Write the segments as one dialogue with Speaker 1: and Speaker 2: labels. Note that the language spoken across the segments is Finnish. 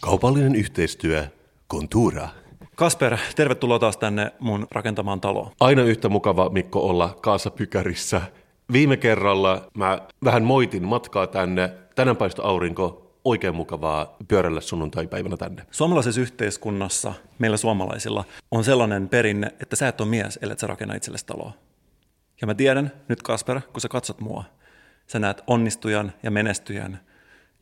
Speaker 1: Kaupallinen yhteistyö Contura.
Speaker 2: Kasper, tervetuloa taas tänne mun rakentamaan taloon.
Speaker 1: Aina yhtä mukava Mikko olla kaasapykärissä. Viime kerralla mä vähän moitin matkaa tänne. Tänään paisto aurinko. Oikein mukavaa pyörällä sunnuntai-päivänä tänne.
Speaker 2: Suomalaisessa yhteiskunnassa, meillä suomalaisilla, on sellainen perinne, että sä et ole mies, ellei sä rakenna itsellesi taloa. Ja mä tiedän nyt Kasper, kun sä katsot mua, sä näet onnistujan ja menestyjän,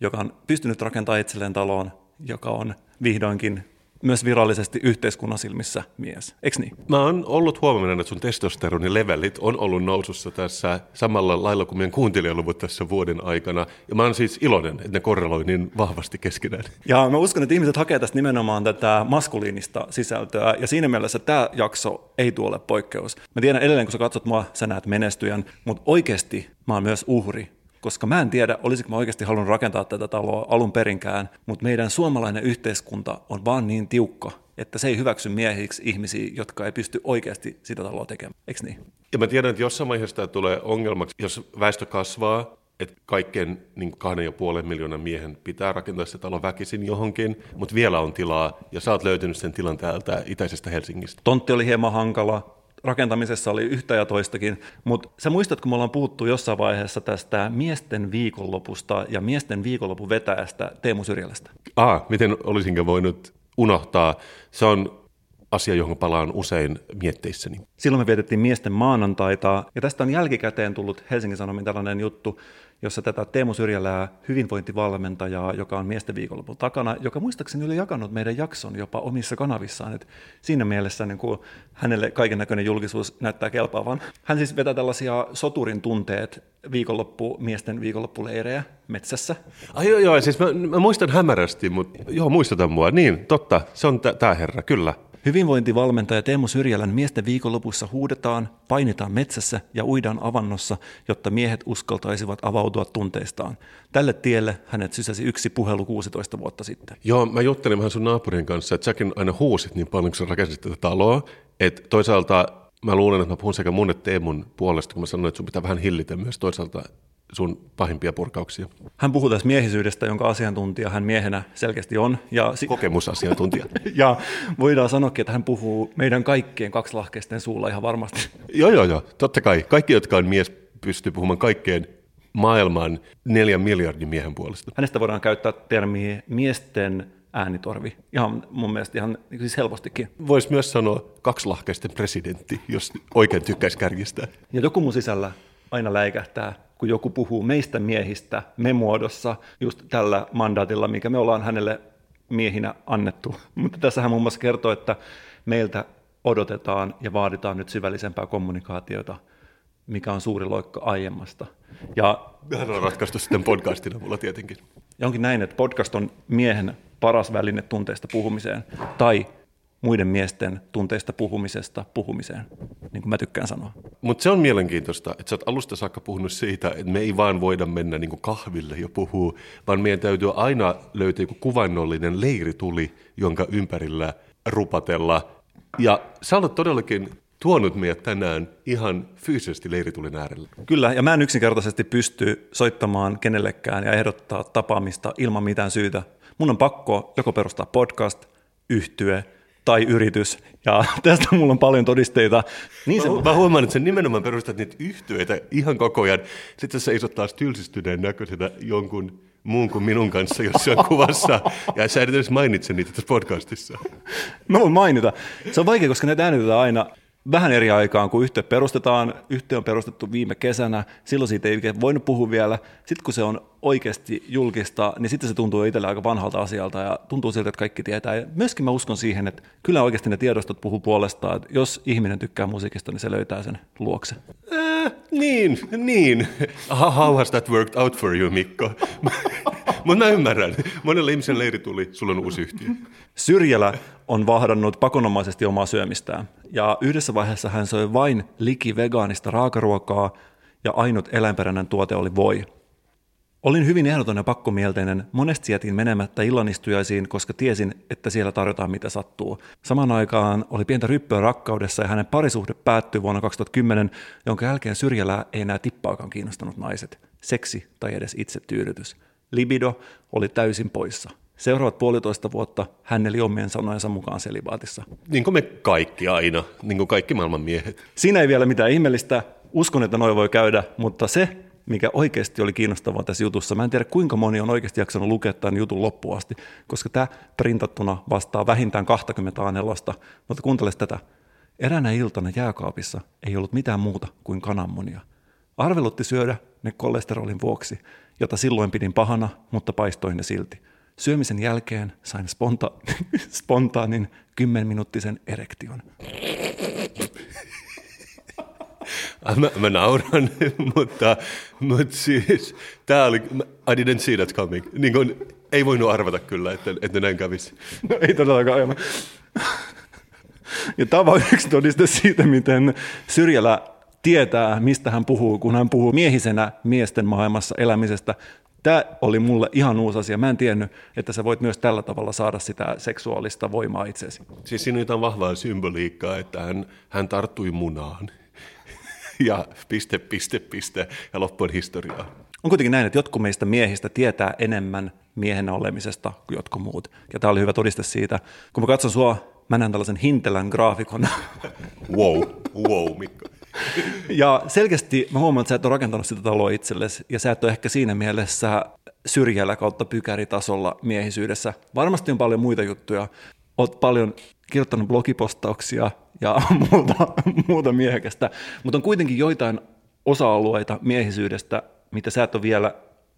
Speaker 2: joka on pystynyt rakentamaan itselleen taloon, joka on vihdoinkin myös virallisesti yhteiskunnan silmissä mies. Eikö niin?
Speaker 1: Mä oon ollut huomioon, että sun testosteronilevelit on ollut nousussa tässä samalla lailla kuin meidän kuuntelijaluvut tässä vuoden aikana. Ja mä oon siis iloinen, että ne korreloi niin vahvasti keskenään.
Speaker 2: Ja mä uskon, että ihmiset hakee tästä nimenomaan tätä maskuliinista sisältöä. Ja siinä mielessä tämä jakso ei tuole poikkeus. Mä tiedän edelleen, kun sä katsot mua, sä näet menestyjän, mutta oikeasti mä oon myös uhri koska mä en tiedä, olisiko mä oikeasti halunnut rakentaa tätä taloa alun perinkään, mutta meidän suomalainen yhteiskunta on vaan niin tiukka, että se ei hyväksy miehiksi ihmisiä, jotka ei pysty oikeasti sitä taloa tekemään. Eikö niin?
Speaker 1: Ja mä tiedän, että jossain vaiheessa tämä tulee ongelmaksi, jos väestö kasvaa, että kaikkien niin kahden ja puolen miljoonan miehen pitää rakentaa se talo väkisin johonkin, mutta vielä on tilaa, ja sä oot löytynyt sen tilan täältä itäisestä Helsingistä.
Speaker 2: Tontti oli hieman hankala, rakentamisessa oli yhtä ja toistakin, mutta sä muistat, kun me ollaan puhuttu jossain vaiheessa tästä miesten viikonlopusta ja miesten viikonlopun vetäjästä Teemu Syrjälästä.
Speaker 1: Ah, miten olisinko voinut unohtaa? Se on asia, johon palaan usein mietteissäni.
Speaker 2: Silloin me vietettiin miesten maanantaita, ja tästä on jälkikäteen tullut Helsingin Sanomin tällainen juttu, jossa tätä Teemu Syrjälää hyvinvointivalmentajaa, joka on miesten viikonlopun takana, joka muistaakseni oli jakanut meidän jakson jopa omissa kanavissaan. Et siinä mielessä niin kuin hänelle kaiken näköinen julkisuus näyttää kelpaavan. Hän siis vetää tällaisia soturin tunteet viikonloppu, miesten viikonloppuleirejä metsässä.
Speaker 1: Ai joo, joo, siis mä, mä muistan hämärästi, mutta joo, muistutan mua. Niin, totta, se on tämä herra, kyllä.
Speaker 2: Hyvinvointivalmentaja Teemu Syrjälän miesten viikonlopussa huudetaan, painitaan metsässä ja uidaan avannossa, jotta miehet uskaltaisivat avautua tunteistaan. Tälle tielle hänet sysäsi yksi puhelu 16 vuotta sitten.
Speaker 1: Joo, mä juttelin vähän sun naapurin kanssa, että säkin aina huusit niin paljon, kun sä rakensit tätä taloa, että toisaalta mä luulen, että mä puhun sekä mun että Teemun puolesta, kun mä sanoin, että sun pitää vähän hillitä myös toisaalta sun pahimpia purkauksia?
Speaker 2: Hän puhuu tässä miehisyydestä, jonka asiantuntija hän miehenä selkeästi on.
Speaker 1: Ja si- Kokemusasiantuntija.
Speaker 2: ja voidaan sanoakin, että hän puhuu meidän kaikkien kaksilahkeisten suulla ihan varmasti.
Speaker 1: joo, joo, joo. Totta kai. Kaikki, jotka on mies, pystyy puhumaan kaikkeen maailman neljän miljardin miehen puolesta.
Speaker 2: Hänestä voidaan käyttää termiä miesten äänitorvi. Ihan mun mielestä ihan siis helpostikin.
Speaker 1: Voisi myös sanoa kaksilahkeisten presidentti, jos oikein tykkäisi kärjistää.
Speaker 2: Ja joku mun sisällä aina läikähtää, kun joku puhuu meistä miehistä me muodossa just tällä mandaatilla, mikä me ollaan hänelle miehinä annettu. Mutta tässä hän muun muassa kertoo, että meiltä odotetaan ja vaaditaan nyt syvällisempää kommunikaatiota, mikä on suuri loikka aiemmasta.
Speaker 1: Ja hän on ratkaistu sitten podcastin avulla tietenkin.
Speaker 2: Ja onkin näin, että podcast on miehen paras väline tunteista puhumiseen, tai muiden miesten tunteista puhumisesta puhumiseen, niin kuin mä tykkään sanoa.
Speaker 1: Mutta se on mielenkiintoista, että sä oot alusta saakka puhunut siitä, että me ei vaan voida mennä niin kuin kahville ja puhua, vaan meidän täytyy aina löytää joku kuvannollinen leirituli, jonka ympärillä rupatella. Ja sä olet todellakin tuonut meidät tänään ihan fyysisesti leiritulin äärelle.
Speaker 2: Kyllä, ja mä en yksinkertaisesti pysty soittamaan kenellekään ja ehdottaa tapaamista ilman mitään syytä. Mun on pakko joko perustaa podcast, yhtye tai yritys. Ja tästä mulla on paljon todisteita.
Speaker 1: Niin se... mä, mä huomaan, että sä nimenomaan perustat niitä yhtyeitä ihan koko ajan. Sitten sä isot taas tylsistyneen näköisenä jonkun muun kuin minun kanssa jossain kuvassa. Ja sä et edes mainitse niitä tässä podcastissa.
Speaker 2: Mä voin mainita. Se on vaikea, koska näitä äänitetään aina vähän eri aikaan, kun yhtiö perustetaan. Yhtiö on perustettu viime kesänä, silloin siitä ei oikein voinut puhua vielä. Sitten kun se on oikeasti julkista, niin sitten se tuntuu itselle aika vanhalta asialta ja tuntuu siltä, että kaikki tietää. Ja myöskin mä uskon siihen, että kyllä oikeasti ne tiedostot puhuu puolestaan, että jos ihminen tykkää musiikista, niin se löytää sen luokse.
Speaker 1: Äh, niin, niin. How has that worked out for you, Mikko? Mutta mä ymmärrän. Monella ihmisen leiri tuli, sulla on uusi yhtiö.
Speaker 2: Syrjälä on vahdannut pakonomaisesti omaa syömistään. Ja yhdessä vaiheessa hän söi vain liki vegaanista raakaruokaa ja ainut eläinperäinen tuote oli voi. Olin hyvin ehdoton ja pakkomielteinen. Monesti jätin menemättä illanistujaisiin, koska tiesin, että siellä tarjotaan mitä sattuu. Samaan aikaan oli pientä ryppyä rakkaudessa ja hänen parisuhde päättyi vuonna 2010, jonka jälkeen syrjällä ei enää tippaakaan kiinnostanut naiset. Seksi tai edes itsetyydytys. Libido oli täysin poissa. Seuraavat puolitoista vuotta hän eli omien sanojensa mukaan selibaatissa.
Speaker 1: Niin kuin me kaikki aina, niin kuin kaikki maailman miehet.
Speaker 2: Siinä ei vielä mitään ihmeellistä. Uskon, että noin voi käydä, mutta se, mikä oikeasti oli kiinnostavaa tässä jutussa. Mä en tiedä, kuinka moni on oikeasti jaksanut lukea tämän jutun loppuun asti, koska tämä printattuna vastaa vähintään 20 a Mutta kuuntele tätä. Eräänä iltana jääkaapissa ei ollut mitään muuta kuin kananmunia. Arvelutti syödä ne kolesterolin vuoksi, jota silloin pidin pahana, mutta paistoin ne silti. Syömisen jälkeen sain sponta- spontaanin kymmenminuuttisen erektion.
Speaker 1: Mä, mä nauran, mutta, mutta siis tämä oli, I didn't see that coming. Niin kun, ei voinut arvata kyllä, että, että näin kävisi.
Speaker 2: No ei todellakaan. Ja tämä on yksi todiste siitä, miten Syrjälä tietää, mistä hän puhuu, kun hän puhuu miehisenä miesten maailmassa elämisestä. Tämä oli mulle ihan uusi asia. Mä en tiennyt, että sä voit myös tällä tavalla saada sitä seksuaalista voimaa itseesi.
Speaker 1: Siis siinä on jotain vahvaa symboliikkaa, että hän, hän tarttui munaan. ja piste, piste, piste, ja loppu on historiaa.
Speaker 2: On kuitenkin näin, että jotkut meistä miehistä tietää enemmän miehenä olemisesta kuin jotkut muut. Ja tämä oli hyvä todiste siitä. Kun mä katson sua, mä näen tällaisen hintelän graafikon.
Speaker 1: wow, wow, Mikko.
Speaker 2: Ja selkeästi mä huomaan, että sä et ole rakentanut sitä taloa itsellesi, ja sä et ole ehkä siinä mielessä syrjällä kautta pykäritasolla miehisyydessä. Varmasti on paljon muita juttuja. Oot paljon kirjoittanut blogipostauksia ja muuta, muuta miehekästä, mutta on kuitenkin joitain osa-alueita miehisyydestä, mitä sä et ole vielä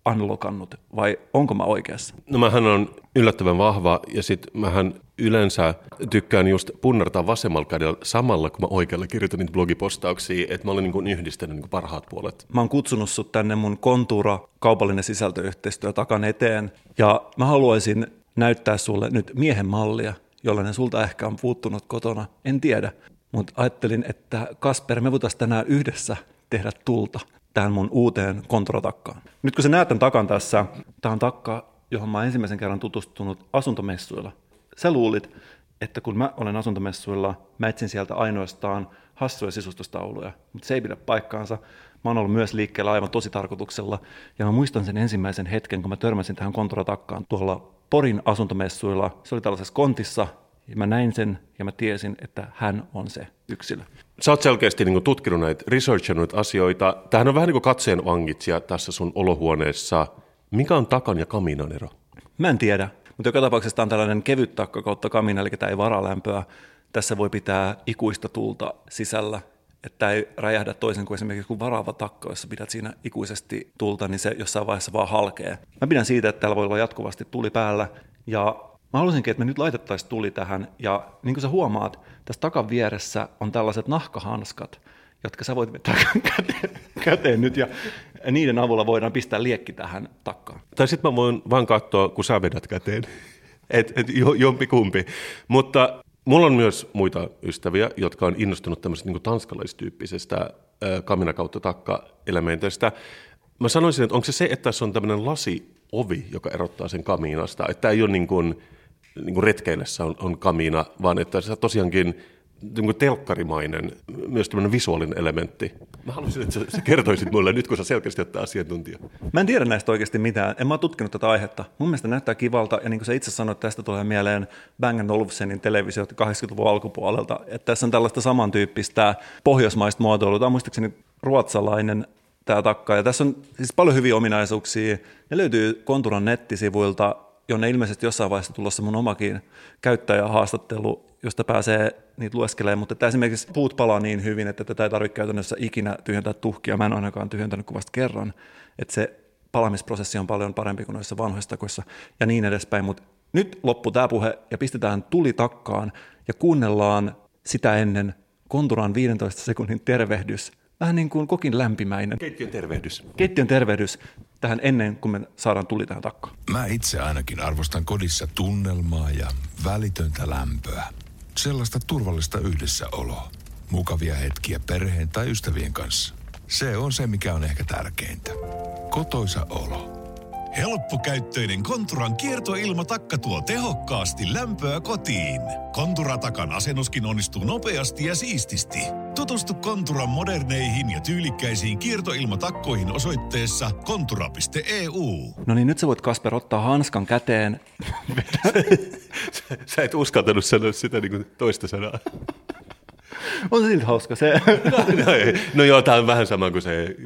Speaker 2: unlockannut, vai onko mä oikeassa?
Speaker 1: No mähän on yllättävän vahva, ja sitten mähän yleensä tykkään just punnartaa vasemmalla kädellä samalla, kun mä oikealla kirjoitan niitä blogipostauksia, että mä olen niin yhdistänyt niin parhaat puolet.
Speaker 2: Mä oon kutsunut sut tänne mun kontuura kaupallinen sisältöyhteistyö takan eteen, ja mä haluaisin näyttää sulle nyt miehen mallia, jollainen sulta ehkä on puuttunut kotona, en tiedä. Mutta ajattelin, että Kasper, me voitaisiin tänään yhdessä tehdä tulta tähän mun uuteen kontrotakkaan. Nyt kun sä näet tämän takan tässä, tämä on takka, johon mä ensimmäisen kerran tutustunut asuntomessuilla. Sä luulit, että kun mä olen asuntomessuilla, mä etsin sieltä ainoastaan hassuja sisustustauluja, mutta se ei pidä paikkaansa. Mä oon ollut myös liikkeellä aivan tosi tarkoituksella, ja mä muistan sen ensimmäisen hetken, kun mä törmäsin tähän kontoratakkaan tuolla Porin asuntomessuilla. Se oli tällaisessa kontissa, ja mä näin sen, ja mä tiesin, että hän on se yksilö.
Speaker 1: Sä oot selkeästi niin tutkinut näitä, researchannut asioita. Tämähän on vähän niin kuin katseen vangitsija tässä sun olohuoneessa. Mikä on takan ja kaminan ero?
Speaker 2: Mä en tiedä, mutta joka tapauksessa tämä on tällainen kevyt takka kautta kamina, eli tämä ei varalämpöä. Tässä voi pitää ikuista tulta sisällä, että ei räjähdä toisen kuin esimerkiksi kun varaava takka, jossa pidät siinä ikuisesti tulta, niin se jossain vaiheessa vaan halkee. Mä pidän siitä, että täällä voi olla jatkuvasti tuli päällä, ja Mä haluaisinkin, että me nyt laitettaisiin tuli tähän, ja niin kuin sä huomaat, tässä takan vieressä on tällaiset nahkahanskat, jotka sä voit vetää käteen, käteen nyt, ja niiden avulla voidaan pistää liekki tähän takkaan.
Speaker 1: Tai sitten mä voin vaan katsoa, kun sä vedät käteen. Et, et jompi kumpi. Mutta mulla on myös muita ystäviä, jotka on innostunut tämmöisestä niin tanskalaistyyppisestä kamina kautta takka-elementeistä. Mä sanoisin, että onko se se, että tässä on tämmöinen lasiovi, joka erottaa sen kamiinasta, että ei ole niin kuin, niin kuin retkeillessä on, on kamiina, vaan että se tosiaankin niin kuin telkkarimainen, myös tämmöinen visuaalinen elementti. Mä haluaisin, että sä, kertoisit mulle nyt, kun sä selkeästi ottaa asiantuntija.
Speaker 2: Mä en tiedä näistä oikeasti mitään. En mä ole tutkinut tätä aihetta. Mun mielestä näyttää kivalta, ja niin kuin sä itse sanoit, tästä tulee mieleen Bang Olufsenin televisio 80-luvun alkupuolelta, että tässä on tällaista samantyyppistä pohjoismaista muotoilua. Tämä on muistaakseni ruotsalainen tämä takka. Ja tässä on siis paljon hyviä ominaisuuksia. Ne löytyy Konturan nettisivuilta, jonne ilmeisesti jossain vaiheessa tulossa mun omakin käyttäjähaastattelu, josta pääsee niitä lueskelemaan, mutta tämä esimerkiksi puut palaa niin hyvin, että tätä ei tarvitse käytännössä ikinä tyhjentää tuhkia. Mä en ainakaan tyhjentänyt kuin vasta kerran, että se palamisprosessi on paljon parempi kuin noissa vanhoissa takoissa ja niin edespäin, mutta nyt loppu tämä puhe ja pistetään tuli takkaan ja kuunnellaan sitä ennen Konturan 15 sekunnin tervehdys vähän niin kuin kokin lämpimäinen.
Speaker 1: Keittiön tervehdys.
Speaker 2: Keittiön tervehdys tähän ennen kuin me saadaan tuli tähän takkaan.
Speaker 3: Mä itse ainakin arvostan kodissa tunnelmaa ja välitöntä lämpöä. Sellaista turvallista yhdessäoloa. Mukavia hetkiä perheen tai ystävien kanssa. Se on se, mikä on ehkä tärkeintä. Kotoisa olo. Helppokäyttöinen Konturan kiertoilmatakka tuo tehokkaasti lämpöä kotiin. Konturatakan asennuskin onnistuu nopeasti ja siististi. Tutustu Konturan moderneihin ja tyylikkäisiin kiertoilmatakkoihin osoitteessa kontura.eu.
Speaker 2: No niin, nyt sä voit Kasper ottaa hanskan käteen.
Speaker 1: Sä et uskaltanut sanoa sitä niin kuin toista sanaa.
Speaker 2: On se silti hauska se.
Speaker 1: no, ei. no joo, tämä on vähän sama kuin se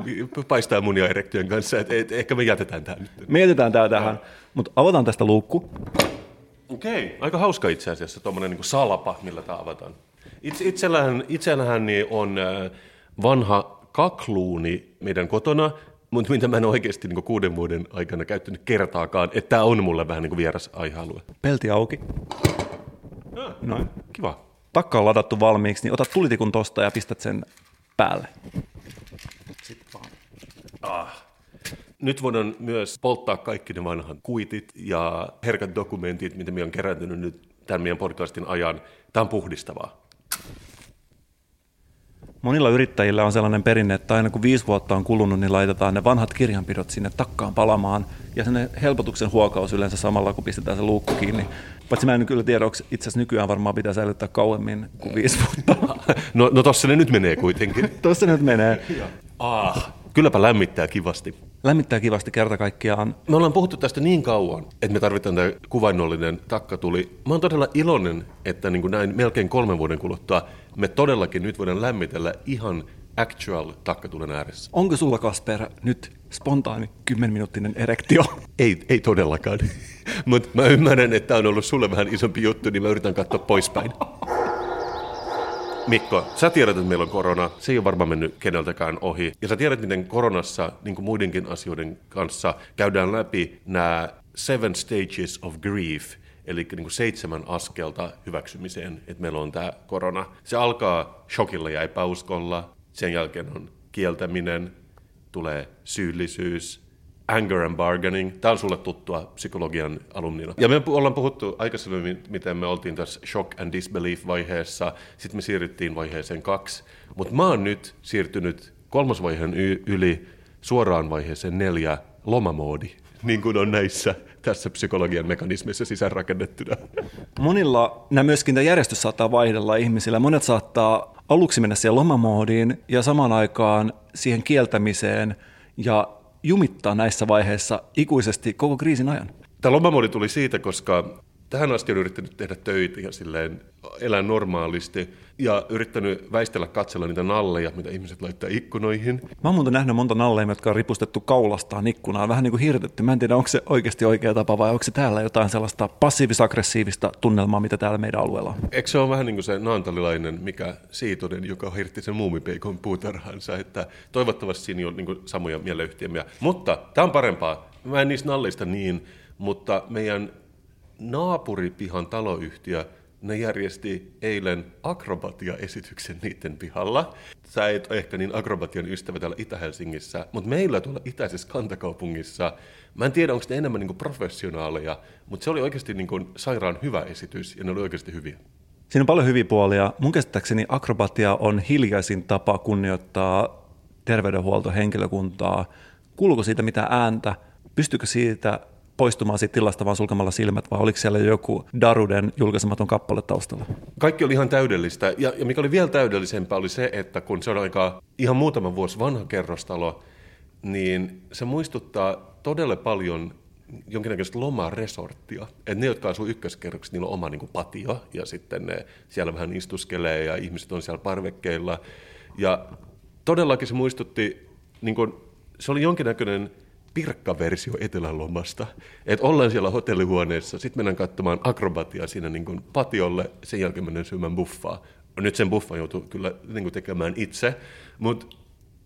Speaker 1: paistaa munia erektion kanssa, että et, ehkä me jätetään tämä nyt.
Speaker 2: Mietitään tää tähän. Mutta avataan tästä luukku.
Speaker 1: Okei, aika hauska itse asiassa tuommoinen niin salapa, millä tämä avataan. Itse, itsellähän, itsellähän niin on äh, vanha kakluuni meidän kotona, mutta mitä mä en oikeasti niin kuuden vuoden aikana käyttänyt kertaakaan, että tämä on mulle vähän niin kuin vieras aihealue.
Speaker 2: Pelti auki. Noin.
Speaker 1: Kiva.
Speaker 2: Takka on ladattu valmiiksi, niin ota tulitikun tosta ja pistät sen päälle.
Speaker 1: Nyt voidaan myös polttaa kaikki ne vanhat kuitit ja herkät dokumentit, mitä me on kerääntynyt nyt tämän meidän podcastin ajan. Tämä on puhdistavaa.
Speaker 2: Monilla yrittäjillä on sellainen perinne, että aina kun viisi vuotta on kulunut, niin laitetaan ne vanhat kirjanpidot sinne takkaan palamaan. Ja sen helpotuksen huokaus yleensä samalla, kun pistetään se luukku kiinni. Paitsi mä en kyllä tiedä, onko itse asiassa nykyään varmaan pitää säilyttää kauemmin kuin viisi vuotta.
Speaker 1: No, no tossa ne nyt menee kuitenkin.
Speaker 2: Tuossa nyt menee.
Speaker 1: Ah, kylläpä lämmittää kivasti.
Speaker 2: Lämmittää kivasti kerta kaikkiaan.
Speaker 1: Me ollaan puhuttu tästä niin kauan, että me tarvitaan tämä kuvainnollinen takkatuli. Mä oon todella iloinen, että niin kuin näin melkein kolmen vuoden kuluttua me todellakin nyt voidaan lämmitellä ihan actual takkatulen ääressä.
Speaker 2: Onko sulla, Kasper, nyt spontaani 10-minuuttinen erektio?
Speaker 1: Ei, ei todellakaan. Mutta mä ymmärrän, että tämä on ollut sulle vähän isompi juttu, niin mä yritän katsoa poispäin. Mikko, sä tiedät, että meillä on korona. Se ei ole varmaan mennyt keneltäkään ohi. Ja sä tiedät, miten koronassa, niin kuin muidenkin asioiden kanssa, käydään läpi nämä seven stages of grief, eli niin kuin seitsemän askelta hyväksymiseen, että meillä on tämä korona. Se alkaa shokilla ja epäuskolla, sen jälkeen on kieltäminen, tulee syyllisyys, anger and bargaining. Tämä on sulle tuttua psykologian alumnina. Ja me ollaan puhuttu aikaisemmin, miten me oltiin tässä shock and disbelief-vaiheessa. Sitten me siirryttiin vaiheeseen kaksi. Mutta mä oon nyt siirtynyt kolmosvaiheen yli suoraan vaiheeseen neljä lomamoodi, niin kuin on näissä tässä psykologian mekanismissa sisäänrakennettuna.
Speaker 2: Monilla nämä myöskin tämä järjestys saattaa vaihdella ihmisillä. Monet saattaa aluksi mennä siihen lomamoodiin ja samaan aikaan siihen kieltämiseen ja jumittaa näissä vaiheissa ikuisesti koko kriisin ajan.
Speaker 1: Tämä lomamoodi tuli siitä, koska tähän asti on yrittänyt tehdä töitä ja silleen elää normaalisti ja yrittänyt väistellä katsella niitä nalleja, mitä ihmiset laittaa ikkunoihin.
Speaker 2: Mä oon muuten nähnyt monta nalleja, jotka on ripustettu kaulastaan ikkunaan, vähän niin kuin hirtetty. Mä en tiedä, onko se oikeasti oikea tapa vai onko se täällä jotain sellaista passiivis-aggressiivista tunnelmaa, mitä täällä meidän alueella on.
Speaker 1: Eikö se ole vähän niin kuin se naantalilainen, mikä siitonen, joka hirtti sen muumipeikon puutarhansa, että toivottavasti siinä on niin kuin samoja mieleyhtiömiä. Mutta tämä on parempaa. Mä en niistä nalleista niin, mutta meidän naapuripihan taloyhtiö, ne järjesti eilen akrobatia-esityksen niiden pihalla. Sä et ole ehkä niin akrobatian ystävä täällä Itä-Helsingissä, mutta meillä tuolla itäisessä kantakaupungissa, mä en tiedä onko ne enemmän niin professionaaleja, mutta se oli oikeasti niin kuin sairaan hyvä esitys ja ne oli oikeasti hyviä.
Speaker 2: Siinä on paljon hyviä puolia. Mun käsittääkseni akrobatia on hiljaisin tapa kunnioittaa terveydenhuoltohenkilökuntaa. Kuuluuko siitä mitä ääntä? Pystyykö siitä poistumaan siitä tilasta vaan sulkemalla silmät, vai oliko siellä joku Daruden julkaisematon kappale taustalla?
Speaker 1: Kaikki oli ihan täydellistä, ja, ja mikä oli vielä täydellisempää oli se, että kun se on aika ihan muutama vuosi vanha kerrostalo, niin se muistuttaa todella paljon jonkinnäköistä lomaresorttia. Et ne, jotka asuu ykköskerroksessa, niillä on oma niin patio, ja sitten ne siellä vähän istuskelee, ja ihmiset on siellä parvekkeilla. Ja todellakin se muistutti, niin kuin, se oli jonkinnäköinen pirkkaversio etelälomasta. Että ollaan siellä hotellihuoneessa, sitten mennään katsomaan akrobatiaa siinä niin kuin patiolle, sen jälkeen mennään syömään buffaa. Nyt sen buffan joutuu kyllä niin kuin tekemään itse, mutta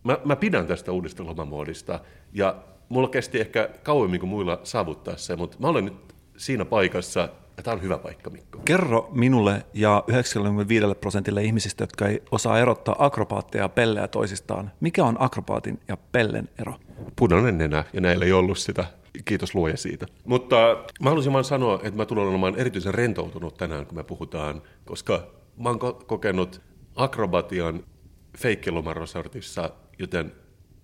Speaker 1: mä, mä pidän tästä uudesta lomamuodista. Ja mulla kesti ehkä kauemmin kuin muilla saavuttaa se, mutta mä olen nyt siinä paikassa, ja tämä on hyvä paikka, Mikko.
Speaker 2: Kerro minulle ja 95 prosentille ihmisistä, jotka ei osaa erottaa akrobaatteja ja pellejä toisistaan. Mikä on akrobaatin ja pellen ero?
Speaker 1: Punainen nenä, ja näillä ei ollut sitä. Kiitos luoja siitä. Mutta mä haluaisin vaan sanoa, että mä tulen olemaan erityisen rentoutunut tänään, kun me puhutaan, koska mä oon ko- kokenut akrobatian feikkilomaresortissa, joten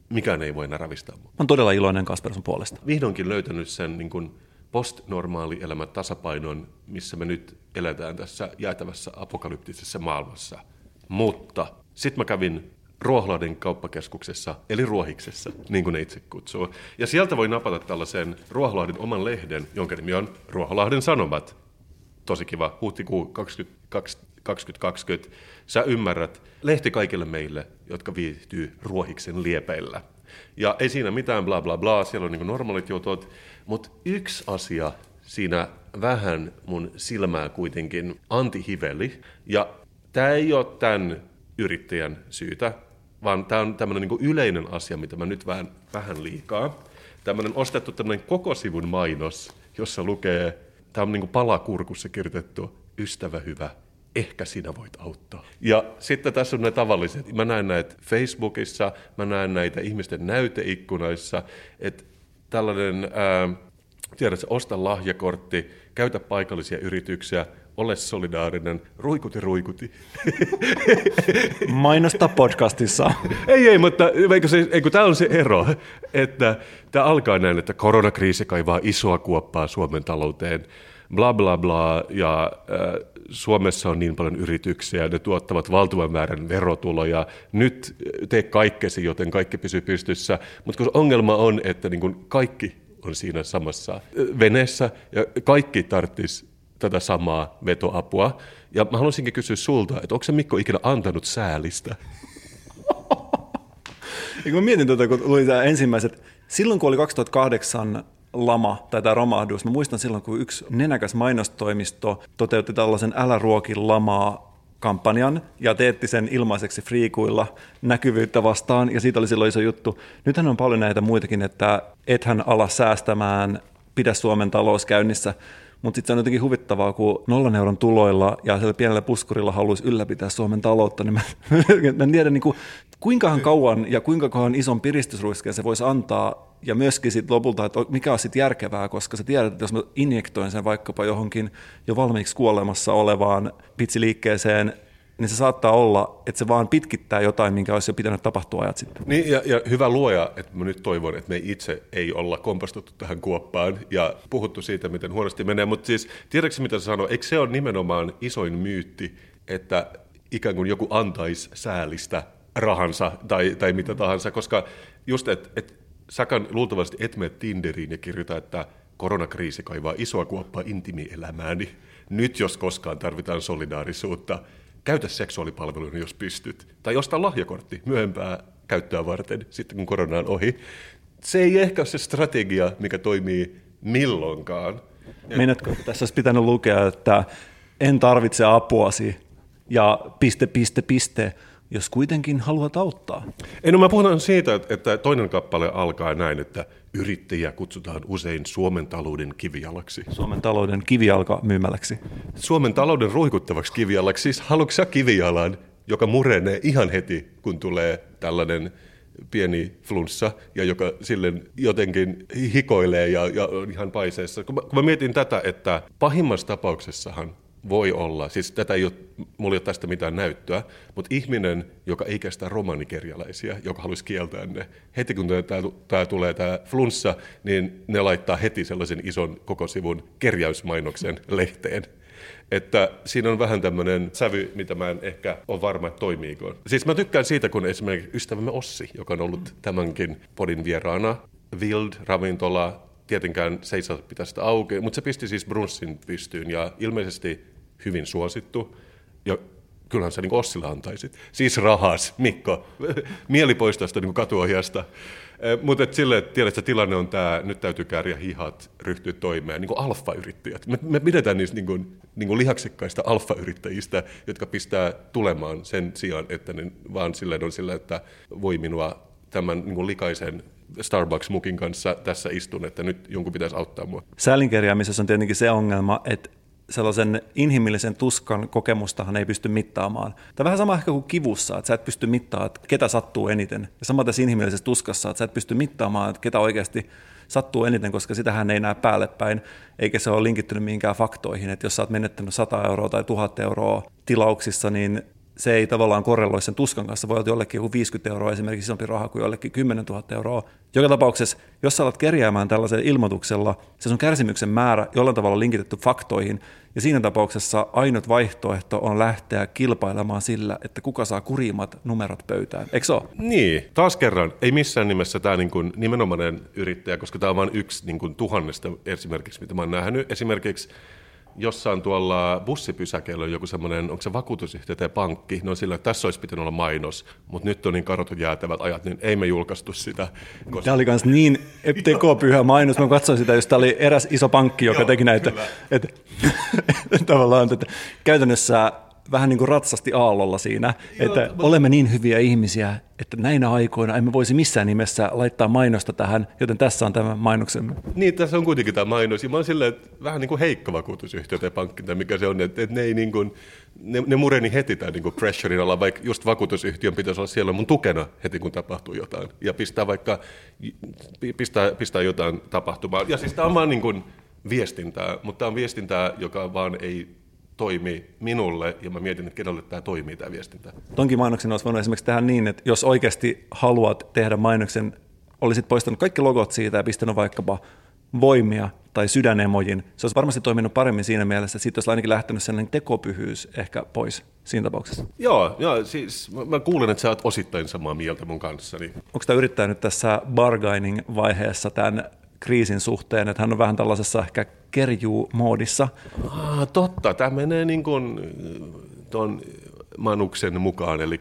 Speaker 1: mikään ei voi enää ravistaa mua.
Speaker 2: Mä oon todella iloinen Kasper sun puolesta.
Speaker 1: Vihdoinkin löytänyt sen niin kuin postnormaali elämän tasapainon, missä me nyt eletään tässä jäätävässä apokalyptisessa maailmassa. Mutta sitten mä kävin Ruoholahden kauppakeskuksessa, eli Ruohiksessa, niin kuin ne itse kutsuu. Ja sieltä voi napata tällaisen Ruoholahden oman lehden, jonka nimi on Ruoholahden Sanomat. Tosi kiva, huhtikuu 22, 2020. Sä ymmärrät, lehti kaikille meille, jotka viihtyy Ruohiksen liepeillä. Ja ei siinä mitään bla bla bla, siellä on niin normaalit jutut, mutta yksi asia siinä vähän mun silmää kuitenkin antihiveli, ja tämä ei ole tämän yrittäjän syytä, vaan tämä on tämmöinen niin yleinen asia, mitä mä nyt vähän, vähän liikaa. Tämmöinen ostettu tämmöinen koko sivun mainos, jossa lukee, tämä on niin palakurkussa kirjoitettu, ystävä hyvä, ehkä sinä voit auttaa. Ja sitten tässä on ne tavalliset. Mä näen näitä Facebookissa, mä näen näitä ihmisten näyteikkunoissa, että tällainen, ää, tiedätkö, osta lahjakortti, käytä paikallisia yrityksiä, ole solidaarinen, ruikuti ruikuti.
Speaker 2: Mainosta podcastissa.
Speaker 1: ei, ei, mutta eikö se, eikö tämä on se ero, että tämä alkaa näin, että koronakriisi kaivaa isoa kuoppaa Suomen talouteen, bla bla bla, ja äh, Suomessa on niin paljon yrityksiä, ne tuottavat valtavan määrän verotuloja, nyt tee kaikkesi, joten kaikki pysyy pystyssä, mutta kun ongelma on, että niin kuin kaikki on siinä samassa veneessä ja kaikki tarvitsisi tätä samaa vetoapua. Ja mä haluaisinkin kysyä sulta, että onko se Mikko ikinä antanut säälistä?
Speaker 2: mä mietin tuota, kun luin tämä ensimmäiset, silloin kun oli 2008 lama tai tämä romahdus, mä muistan silloin, kun yksi nenäkäs mainostoimisto toteutti tällaisen Älä ruoki lamaa kampanjan ja teetti sen ilmaiseksi friikuilla näkyvyyttä vastaan ja siitä oli silloin iso juttu. Nythän on paljon näitä muitakin, että ethän ala säästämään, pidä Suomen talous käynnissä. Mutta sitten se on jotenkin huvittavaa, kun nollan euron tuloilla ja sillä pienellä puskurilla haluaisi ylläpitää Suomen taloutta, niin mä, mä en tiedä niin kuin, kuinkahan kauan ja kuinka kauan ison piristysruiskeen se voisi antaa. Ja myöskin sit lopulta, että mikä on sitten järkevää, koska sä tiedät, että jos mä injektoin sen vaikkapa johonkin jo valmiiksi kuolemassa olevaan pitsiliikkeeseen, niin se saattaa olla, että se vaan pitkittää jotain, minkä olisi jo pitänyt tapahtua ajat sitten.
Speaker 1: Niin, ja, ja hyvä luoja, että mä nyt toivon, että me itse ei olla kompastuttu tähän kuoppaan ja puhuttu siitä, miten huonosti menee. Mutta siis, tiedätkö mitä sä sanoo, eikö se ole nimenomaan isoin myytti, että ikään kuin joku antaisi säälistä rahansa tai, tai mitä tahansa, koska just, että et, säkään luultavasti et mene Tinderiin ja kirjoita, että koronakriisi kaivaa isoa kuoppaa intimielämääni. Nyt jos koskaan tarvitaan solidaarisuutta käytä seksuaalipalveluja, jos pystyt. Tai ostaa lahjakortti myöhempää käyttöä varten, sitten kun korona on ohi. Se ei ehkä ole se strategia, mikä toimii milloinkaan.
Speaker 2: Meinaatko, että tässä olisi pitänyt lukea, että en tarvitse apuasi ja piste, piste, piste, jos kuitenkin haluat auttaa.
Speaker 1: Ei, no mä puhutaan siitä, että toinen kappale alkaa näin, että yrittäjiä kutsutaan usein Suomen talouden kivijalaksi.
Speaker 2: Suomen talouden kivijalka myymäläksi.
Speaker 1: Suomen talouden ruikuttavaksi kivijalaksi. Siis haluatko kivijalan, joka murenee ihan heti, kun tulee tällainen pieni flunssa, ja joka sille jotenkin hikoilee ja, ja on ihan paiseessa. Kun mä, kun mä mietin tätä, että pahimmassa tapauksessahan voi olla, siis tätä ei ole, mulla ei ole tästä mitään näyttöä, mutta ihminen, joka ei kestä romanikerjalaisia, joka haluaisi kieltää ne, heti kun tämä tulee tämä flunssa, niin ne laittaa heti sellaisen ison koko sivun kerjäysmainoksen lehteen. Että siinä on vähän tämmöinen sävy, mitä mä en ehkä ole varma, että toimiiko. Siis mä tykkään siitä, kun esimerkiksi ystävämme Ossi, joka on ollut tämänkin podin vieraana, Wild ravintola, tietenkään se ei saa pitää sitä auki, mutta se pisti siis brunssin pystyyn ja ilmeisesti hyvin suosittu. Ja kyllähän sä niin Ossilla antaisit. Siis rahas, Mikko, mieli pois tästä niin katuohjasta. Mutta silleen, että tiedät, että tilanne on tämä, nyt täytyy kääriä hihat, ryhtyä toimeen, niin kuin alfa-yrittäjät. Me, me pidetään niistä niin kuin, niin kuin lihaksekkaista alfa-yrittäjistä, jotka pistää tulemaan sen sijaan, että ne vaan silleen on silleen, että voi minua tämän niin kuin likaisen Starbucks-mukin kanssa tässä istun, että nyt jonkun pitäisi auttaa mua.
Speaker 2: Säälинkerjäämisessä on tietenkin se ongelma, että sellaisen inhimillisen tuskan kokemustahan ei pysty mittaamaan. Tämä vähän sama ehkä kuin kivussa, että sä et pysty mittaamaan, että ketä sattuu eniten. Ja sama tässä inhimillisessä tuskassa, että sä et pysty mittaamaan, että ketä oikeasti sattuu eniten, koska sitähän ei näe päälle päin, eikä se ole linkittynyt mihinkään faktoihin. Että jos sä oot menettänyt 100 euroa tai 1000 euroa tilauksissa, niin se ei tavallaan korreloi sen tuskan kanssa. Voi olla jollekin joku 50 euroa esimerkiksi isompi raha kuin jollekin 10 000 euroa. Joka tapauksessa, jos sä alat kerjäämään tällaisella ilmoituksella, se on kärsimyksen määrä jollain tavalla linkitetty faktoihin, ja siinä tapauksessa ainut vaihtoehto on lähteä kilpailemaan sillä, että kuka saa kurimmat numerot pöytään. Eikö se ole?
Speaker 1: Niin, taas kerran, ei missään nimessä tämä niin kuin nimenomainen yrittäjä, koska tämä on vain yksi niin kuin tuhannesta esimerkiksi, mitä mä oon nähnyt. Esimerkiksi jossain tuolla bussipysäkeillä on joku semmoinen, onko se vakuutusyhtiö tai pankki, no sillä, että tässä olisi pitänyt olla mainos, mutta nyt on niin karut jäätävät ajat, niin ei me julkaistu sitä.
Speaker 2: Koska... Tämä oli myös niin tekopyhä mainos, mä katsoin sitä, jos tämä oli eräs iso pankki, joka Joo, teki näitä, että, että tavallaan että käytännössä vähän niin kuin ratsasti aallolla siinä, Joo, että mutta... olemme niin hyviä ihmisiä, että näinä aikoina emme voisi missään nimessä laittaa mainosta tähän, joten tässä on tämä mainoksemme.
Speaker 1: Niin, tässä on kuitenkin tämä mainos, ja mä oon silleen, että vähän niin kuin heikko vakuutusyhtiö tai pankki tai mikä se on, että, että ne, ei niin kuin, ne, ne mureni heti tämän niin kuin pressurein alla, vaikka just vakuutusyhtiön pitäisi olla siellä mun tukena heti, kun tapahtuu jotain, ja pistää vaikka, pistää, pistää jotain tapahtumaan. Ja siis tämä on vaan niin kuin viestintää, mutta tämä on viestintää, joka vaan ei toimi minulle, ja mä mietin, että kenelle tämä toimii, tämä viestintä.
Speaker 2: Tonkin mainoksen olisi voinut esimerkiksi tehdä niin, että jos oikeasti haluat tehdä mainoksen, olisit poistanut kaikki logot siitä ja pistänyt vaikkapa voimia tai sydänemojin, se olisi varmasti toiminut paremmin siinä mielessä, että siitä olisi ainakin lähtenyt sellainen tekopyhyys ehkä pois siinä tapauksessa.
Speaker 1: Joo, joo siis mä kuulen, että sä oot osittain samaa mieltä mun kanssa. Niin.
Speaker 2: Onko tämä yrittänyt nyt tässä bargaining-vaiheessa tämän kriisin suhteen, että hän on vähän tällaisessa ehkä kerjuu-moodissa.
Speaker 1: Ah, totta, tämä menee niin kuin tuon Manuksen mukaan, eli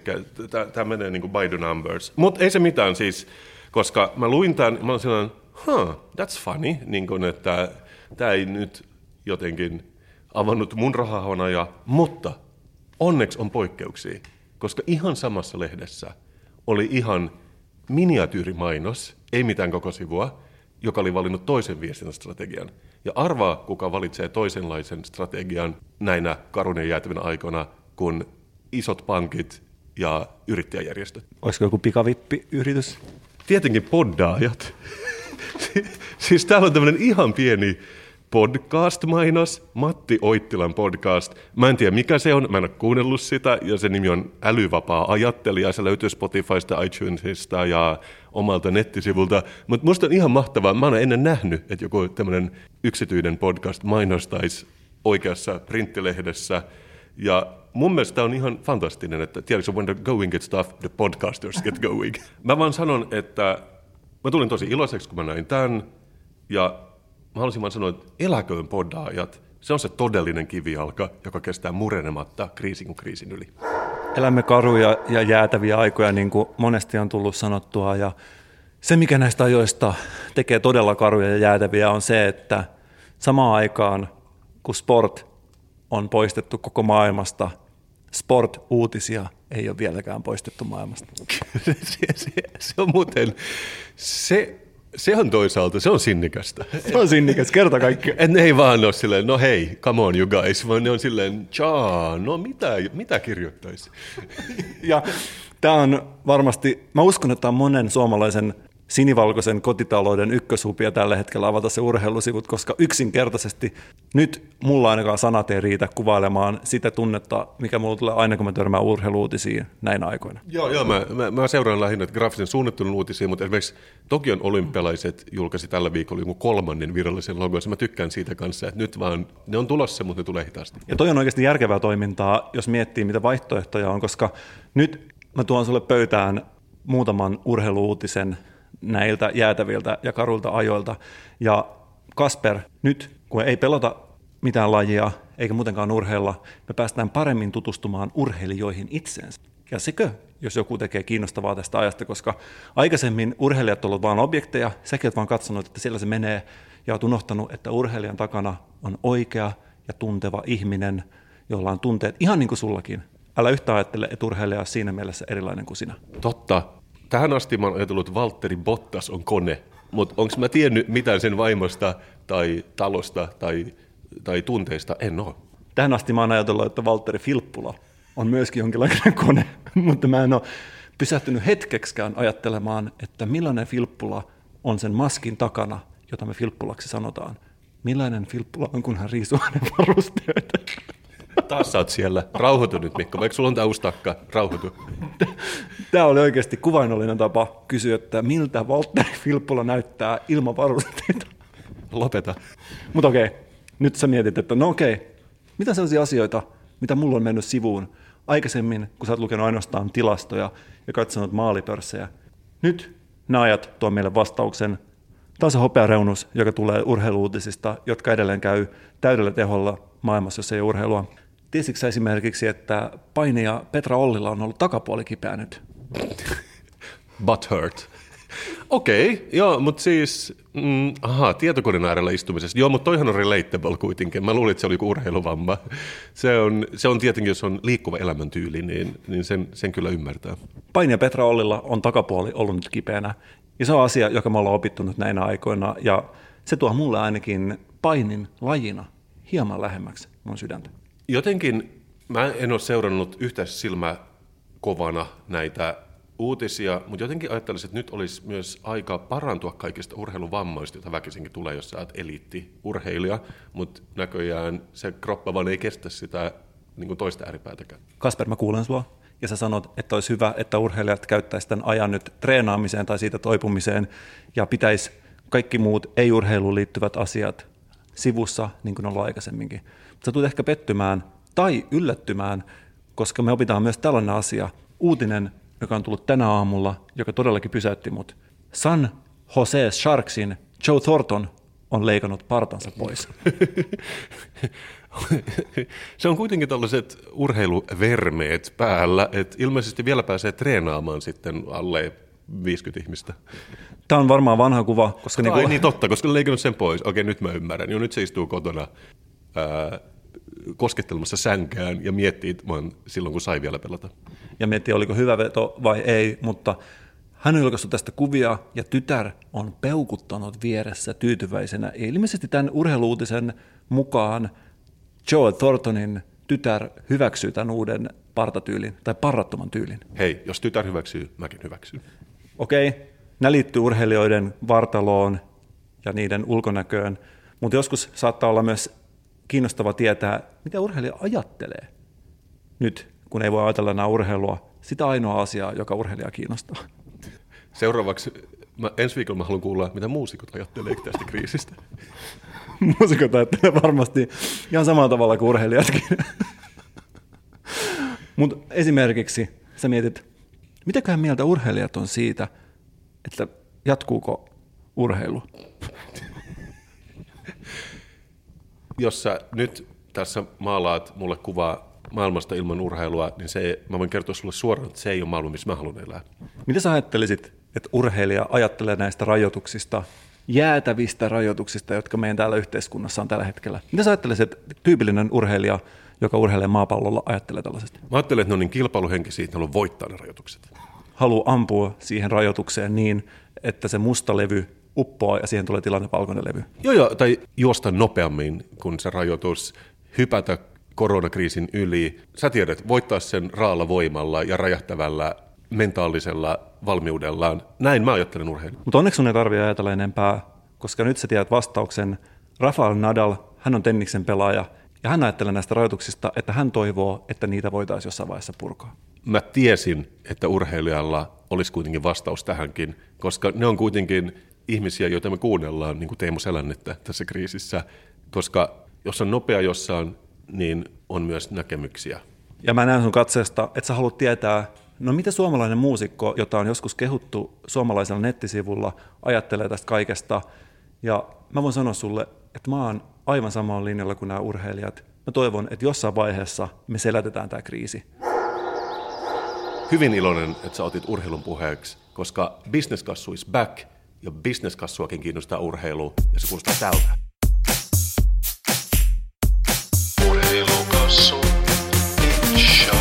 Speaker 1: tämä menee niin kuin by the numbers. Mutta ei se mitään siis, koska mä luin tämän, mä olin sellainen, huh, that's funny, niin kuin, että tämä ei nyt jotenkin avannut mun rahahonaja, mutta onneksi on poikkeuksia, koska ihan samassa lehdessä oli ihan miniatyyrimainos, ei mitään koko sivua, joka oli valinnut toisen viestintästrategian. Ja arvaa, kuka valitsee toisenlaisen strategian näinä karunien jäätävinä aikoina, kun isot pankit ja yrittäjäjärjestöt.
Speaker 2: Olisiko joku pikavippiyritys?
Speaker 1: Tietenkin poddaajat. siis täällä on tämmöinen ihan pieni podcast-mainos, Matti Oittilan podcast. Mä en tiedä mikä se on, mä en ole kuunnellut sitä, ja se nimi on Älyvapaa ajattelija. Se löytyy Spotifysta, iTunesista ja omalta nettisivulta. Mutta musta on ihan mahtavaa, mä oon ennen nähnyt, että joku tämmöinen yksityinen podcast mainostaisi oikeassa printtilehdessä. Ja mun mielestä on ihan fantastinen, että tiedätkö, when the going gets tough, the podcasters get going. Mä vaan sanon, että mä tulin tosi iloiseksi, kun mä näin tämän, ja mä haluaisin vaan sanoa, että eläköön poddaajat, se on se todellinen kivijalka, joka kestää murenematta kriisin kuin kriisin yli.
Speaker 2: Elämme karuja ja jäätäviä aikoja, niin kuin monesti on tullut sanottua, ja se, mikä näistä ajoista tekee todella karuja ja jäätäviä, on se, että samaan aikaan, kun sport on poistettu koko maailmasta, sport-uutisia ei ole vieläkään poistettu maailmasta.
Speaker 1: se, se, se on muuten, se se on toisaalta, se on sinnikästä.
Speaker 2: Se on sinnikäs, kerta kaikki.
Speaker 1: Et ne ei vaan ole silleen, no hei, come on you guys, vaan ne on silleen, tjaa, no mitä, mitä kirjoittaisi?
Speaker 2: Ja tämä on varmasti, mä uskon, että tämä on monen suomalaisen sinivalkoisen kotitalouden ykköshupia tällä hetkellä avata se urheilusivut, koska yksinkertaisesti nyt mulla ainakaan sanat ei riitä kuvailemaan sitä tunnetta, mikä mulla tulee aina, kun mä törmään urheiluutisiin näin aikoina.
Speaker 1: Joo, joo mä, mä, mä seuraan lähinnä graafisen suunnittelun uutisia, mutta esimerkiksi Tokion olympialaiset julkaisi tällä viikolla jonkun kolmannen virallisen logon, ja mä tykkään siitä kanssa, että nyt vaan ne on tulossa, mutta ne tulee hitaasti.
Speaker 2: Ja toi on oikeasti järkevää toimintaa, jos miettii, mitä vaihtoehtoja on, koska nyt mä tuon sulle pöytään muutaman urheiluutisen, näiltä jäätäviltä ja karulta ajoilta. Ja Kasper, nyt kun ei pelata mitään lajia eikä muutenkaan urheilla, me päästään paremmin tutustumaan urheilijoihin itseensä. Ja sekö, jos joku tekee kiinnostavaa tästä ajasta, koska aikaisemmin urheilijat ovat vain objekteja, säkin olet vaan katsonut, että siellä se menee, ja olet unohtanut, että urheilijan takana on oikea ja tunteva ihminen, jolla on tunteet ihan niin kuin sullakin. Älä yhtä ajattele, että urheilija on siinä mielessä erilainen kuin sinä.
Speaker 1: Totta tähän asti mä oon ajatellut, että Valtteri Bottas on kone, mutta onko mä tiennyt mitään sen vaimosta tai talosta tai, tai tunteista? En ole.
Speaker 2: Tähän asti mä oon ajatellut, että Valtteri Filppula on myöskin jonkinlainen kone, mutta mä en ole pysähtynyt hetkeksikään ajattelemaan, että millainen Filppula on sen maskin takana, jota me Filppulaksi sanotaan. Millainen Filppula on, kun hän riisuu hänen varusteita.
Speaker 1: Taas sä oot siellä. Rauhoitu nyt, Mikko. Vaikka sulla on tää uusi takka, rauhoitu.
Speaker 2: Tämä oli oikeasti kuvainnollinen tapa kysyä, että miltä Valtteri Filppula näyttää ilman varusteita.
Speaker 1: Lopeta.
Speaker 2: Mutta okei, nyt sä mietit, että no okei, mitä sellaisia asioita, mitä mulla on mennyt sivuun aikaisemmin, kun sä oot lukenut ainoastaan tilastoja ja katsonut maalipörssejä. Nyt nämä ajat tuo meille vastauksen. Tämä on se hopeareunus, joka tulee urheiluutisista, jotka edelleen käy täydellä teholla maailmassa, jos ei ole urheilua. Tiesitkö esimerkiksi, että painija Petra Ollilla on ollut takapuoli kipeä nyt?
Speaker 1: Butt hurt. Okei, okay, joo, mutta siis, mm, aha, tietokoneen äärellä istumisesta. Joo, mutta toihan on relatable kuitenkin. Mä luulin, että se oli joku urheiluvamma. Se on, se on tietenkin, jos on liikkuva elämäntyyli, niin, niin sen, sen kyllä ymmärtää.
Speaker 2: Painija Petra Ollilla on takapuoli ollut nyt kipeänä. Ja se on asia, joka me ollaan opittu nyt näinä aikoina. Ja se tuo mulle ainakin painin lajina hieman lähemmäksi mun sydäntä.
Speaker 1: Jotenkin mä en ole seurannut yhtä silmä kovana näitä uutisia, mutta jotenkin ajattelisin, että nyt olisi myös aika parantua kaikista urheiluvammoista, joita väkisinkin tulee, jos sä oot eliitti-urheilija, mutta näköjään se kroppa vaan ei kestä sitä niin kuin toista ääripäätäkään.
Speaker 2: Kasper, mä kuulen sua. Ja sä sanot, että olisi hyvä, että urheilijat käyttäisivät tämän ajan nyt treenaamiseen tai siitä toipumiseen ja pitäisi kaikki muut ei-urheiluun liittyvät asiat sivussa, niin kuin on ollut aikaisemminkin. Sä tulet ehkä pettymään tai yllättymään, koska me opitaan myös tällainen asia. Uutinen joka on tullut tänä aamulla, joka todellakin pysäytti mut. San Jose Sharksin Joe Thornton on leikannut partansa pois.
Speaker 1: Se on kuitenkin tällaiset urheiluvermeet päällä, että ilmeisesti vielä pääsee treenaamaan sitten alle 50 ihmistä.
Speaker 2: Tämä on varmaan vanha kuva.
Speaker 1: Koska niin, kuin... niin totta, koska leikannut sen pois. Okei, nyt mä ymmärrän. Jo nyt se istuu kotona ää, koskettelemassa sänkään ja miettii vaan silloin, kun sai vielä pelata.
Speaker 2: Ja miettii, oliko hyvä veto vai ei, mutta hän on julkaistu tästä kuvia ja tytär on peukuttanut vieressä tyytyväisenä. Ja ilmeisesti tämän urheiluutisen mukaan Joe Thorntonin tytär hyväksyy tämän uuden partatyylin tai parrattoman tyylin.
Speaker 1: Hei, jos tytär hyväksyy, mäkin hyväksyn.
Speaker 2: Okei, nämä liittyy urheilijoiden vartaloon ja niiden ulkonäköön, mutta joskus saattaa olla myös kiinnostava tietää, mitä urheilija ajattelee nyt, kun ei voi ajatella enää urheilua, sitä ainoa asiaa, joka urheilija kiinnostaa.
Speaker 1: Seuraavaksi mä, ensi viikolla mä haluan kuulla, mitä muusikot ajattelee tästä kriisistä.
Speaker 2: muusikot ajattelee varmasti ihan samalla tavalla kuin urheilijatkin. Mutta esimerkiksi sä mietit, mitäköhän mieltä urheilijat on siitä, että jatkuuko urheilu?
Speaker 1: jos sä nyt tässä maalaat mulle kuvaa maailmasta ilman urheilua, niin se, mä voin kertoa sulle suoraan, että se ei ole maailma, missä mä haluan elää.
Speaker 2: Mitä sä ajattelisit, että urheilija ajattelee näistä rajoituksista, jäätävistä rajoituksista, jotka meidän täällä yhteiskunnassa on tällä hetkellä? Mitä sä ajattelisit, että tyypillinen urheilija, joka urheilee maapallolla, ajattelee tällaisesta?
Speaker 1: Mä ajattelen, että ne on niin kilpailuhenkisiä, että ne on voittaa ne rajoitukset.
Speaker 2: Haluaa ampua siihen rajoitukseen niin, että se musta levy uppoaa ja siihen tulee tilanne valkoinen levy.
Speaker 1: Joo, joo, tai juosta nopeammin kuin se rajoitus, hypätä koronakriisin yli. Sä tiedät, voittaa sen raalla voimalla ja räjähtävällä mentaalisella valmiudellaan. Näin mä ajattelen urheilun.
Speaker 2: Mutta onneksi sun ei tarvitse ajatella enempää, koska nyt sä tiedät vastauksen. Rafael Nadal, hän on tenniksen pelaaja, ja hän ajattelee näistä rajoituksista, että hän toivoo, että niitä voitaisiin jossain vaiheessa purkaa.
Speaker 1: Mä tiesin, että urheilijalla olisi kuitenkin vastaus tähänkin, koska ne on kuitenkin ihmisiä, joita me kuunnellaan, niin kuin Teemu Selännettä tässä kriisissä, koska jos on nopea jossain, niin on myös näkemyksiä.
Speaker 2: Ja mä näen sun katseesta, että sä haluat tietää, no mitä suomalainen muusikko, jota on joskus kehuttu suomalaisella nettisivulla, ajattelee tästä kaikesta. Ja mä voin sanoa sulle, että mä oon aivan samalla linjalla kuin nämä urheilijat. Mä toivon, että jossain vaiheessa me selätetään tämä kriisi.
Speaker 1: Hyvin iloinen, että sä otit urheilun puheeksi, koska Business Kassu is back – ja bisneskassuakin kiinnostaa urheilu, ja se kuulostaa tältä.
Speaker 2: Urheilukassu pizza.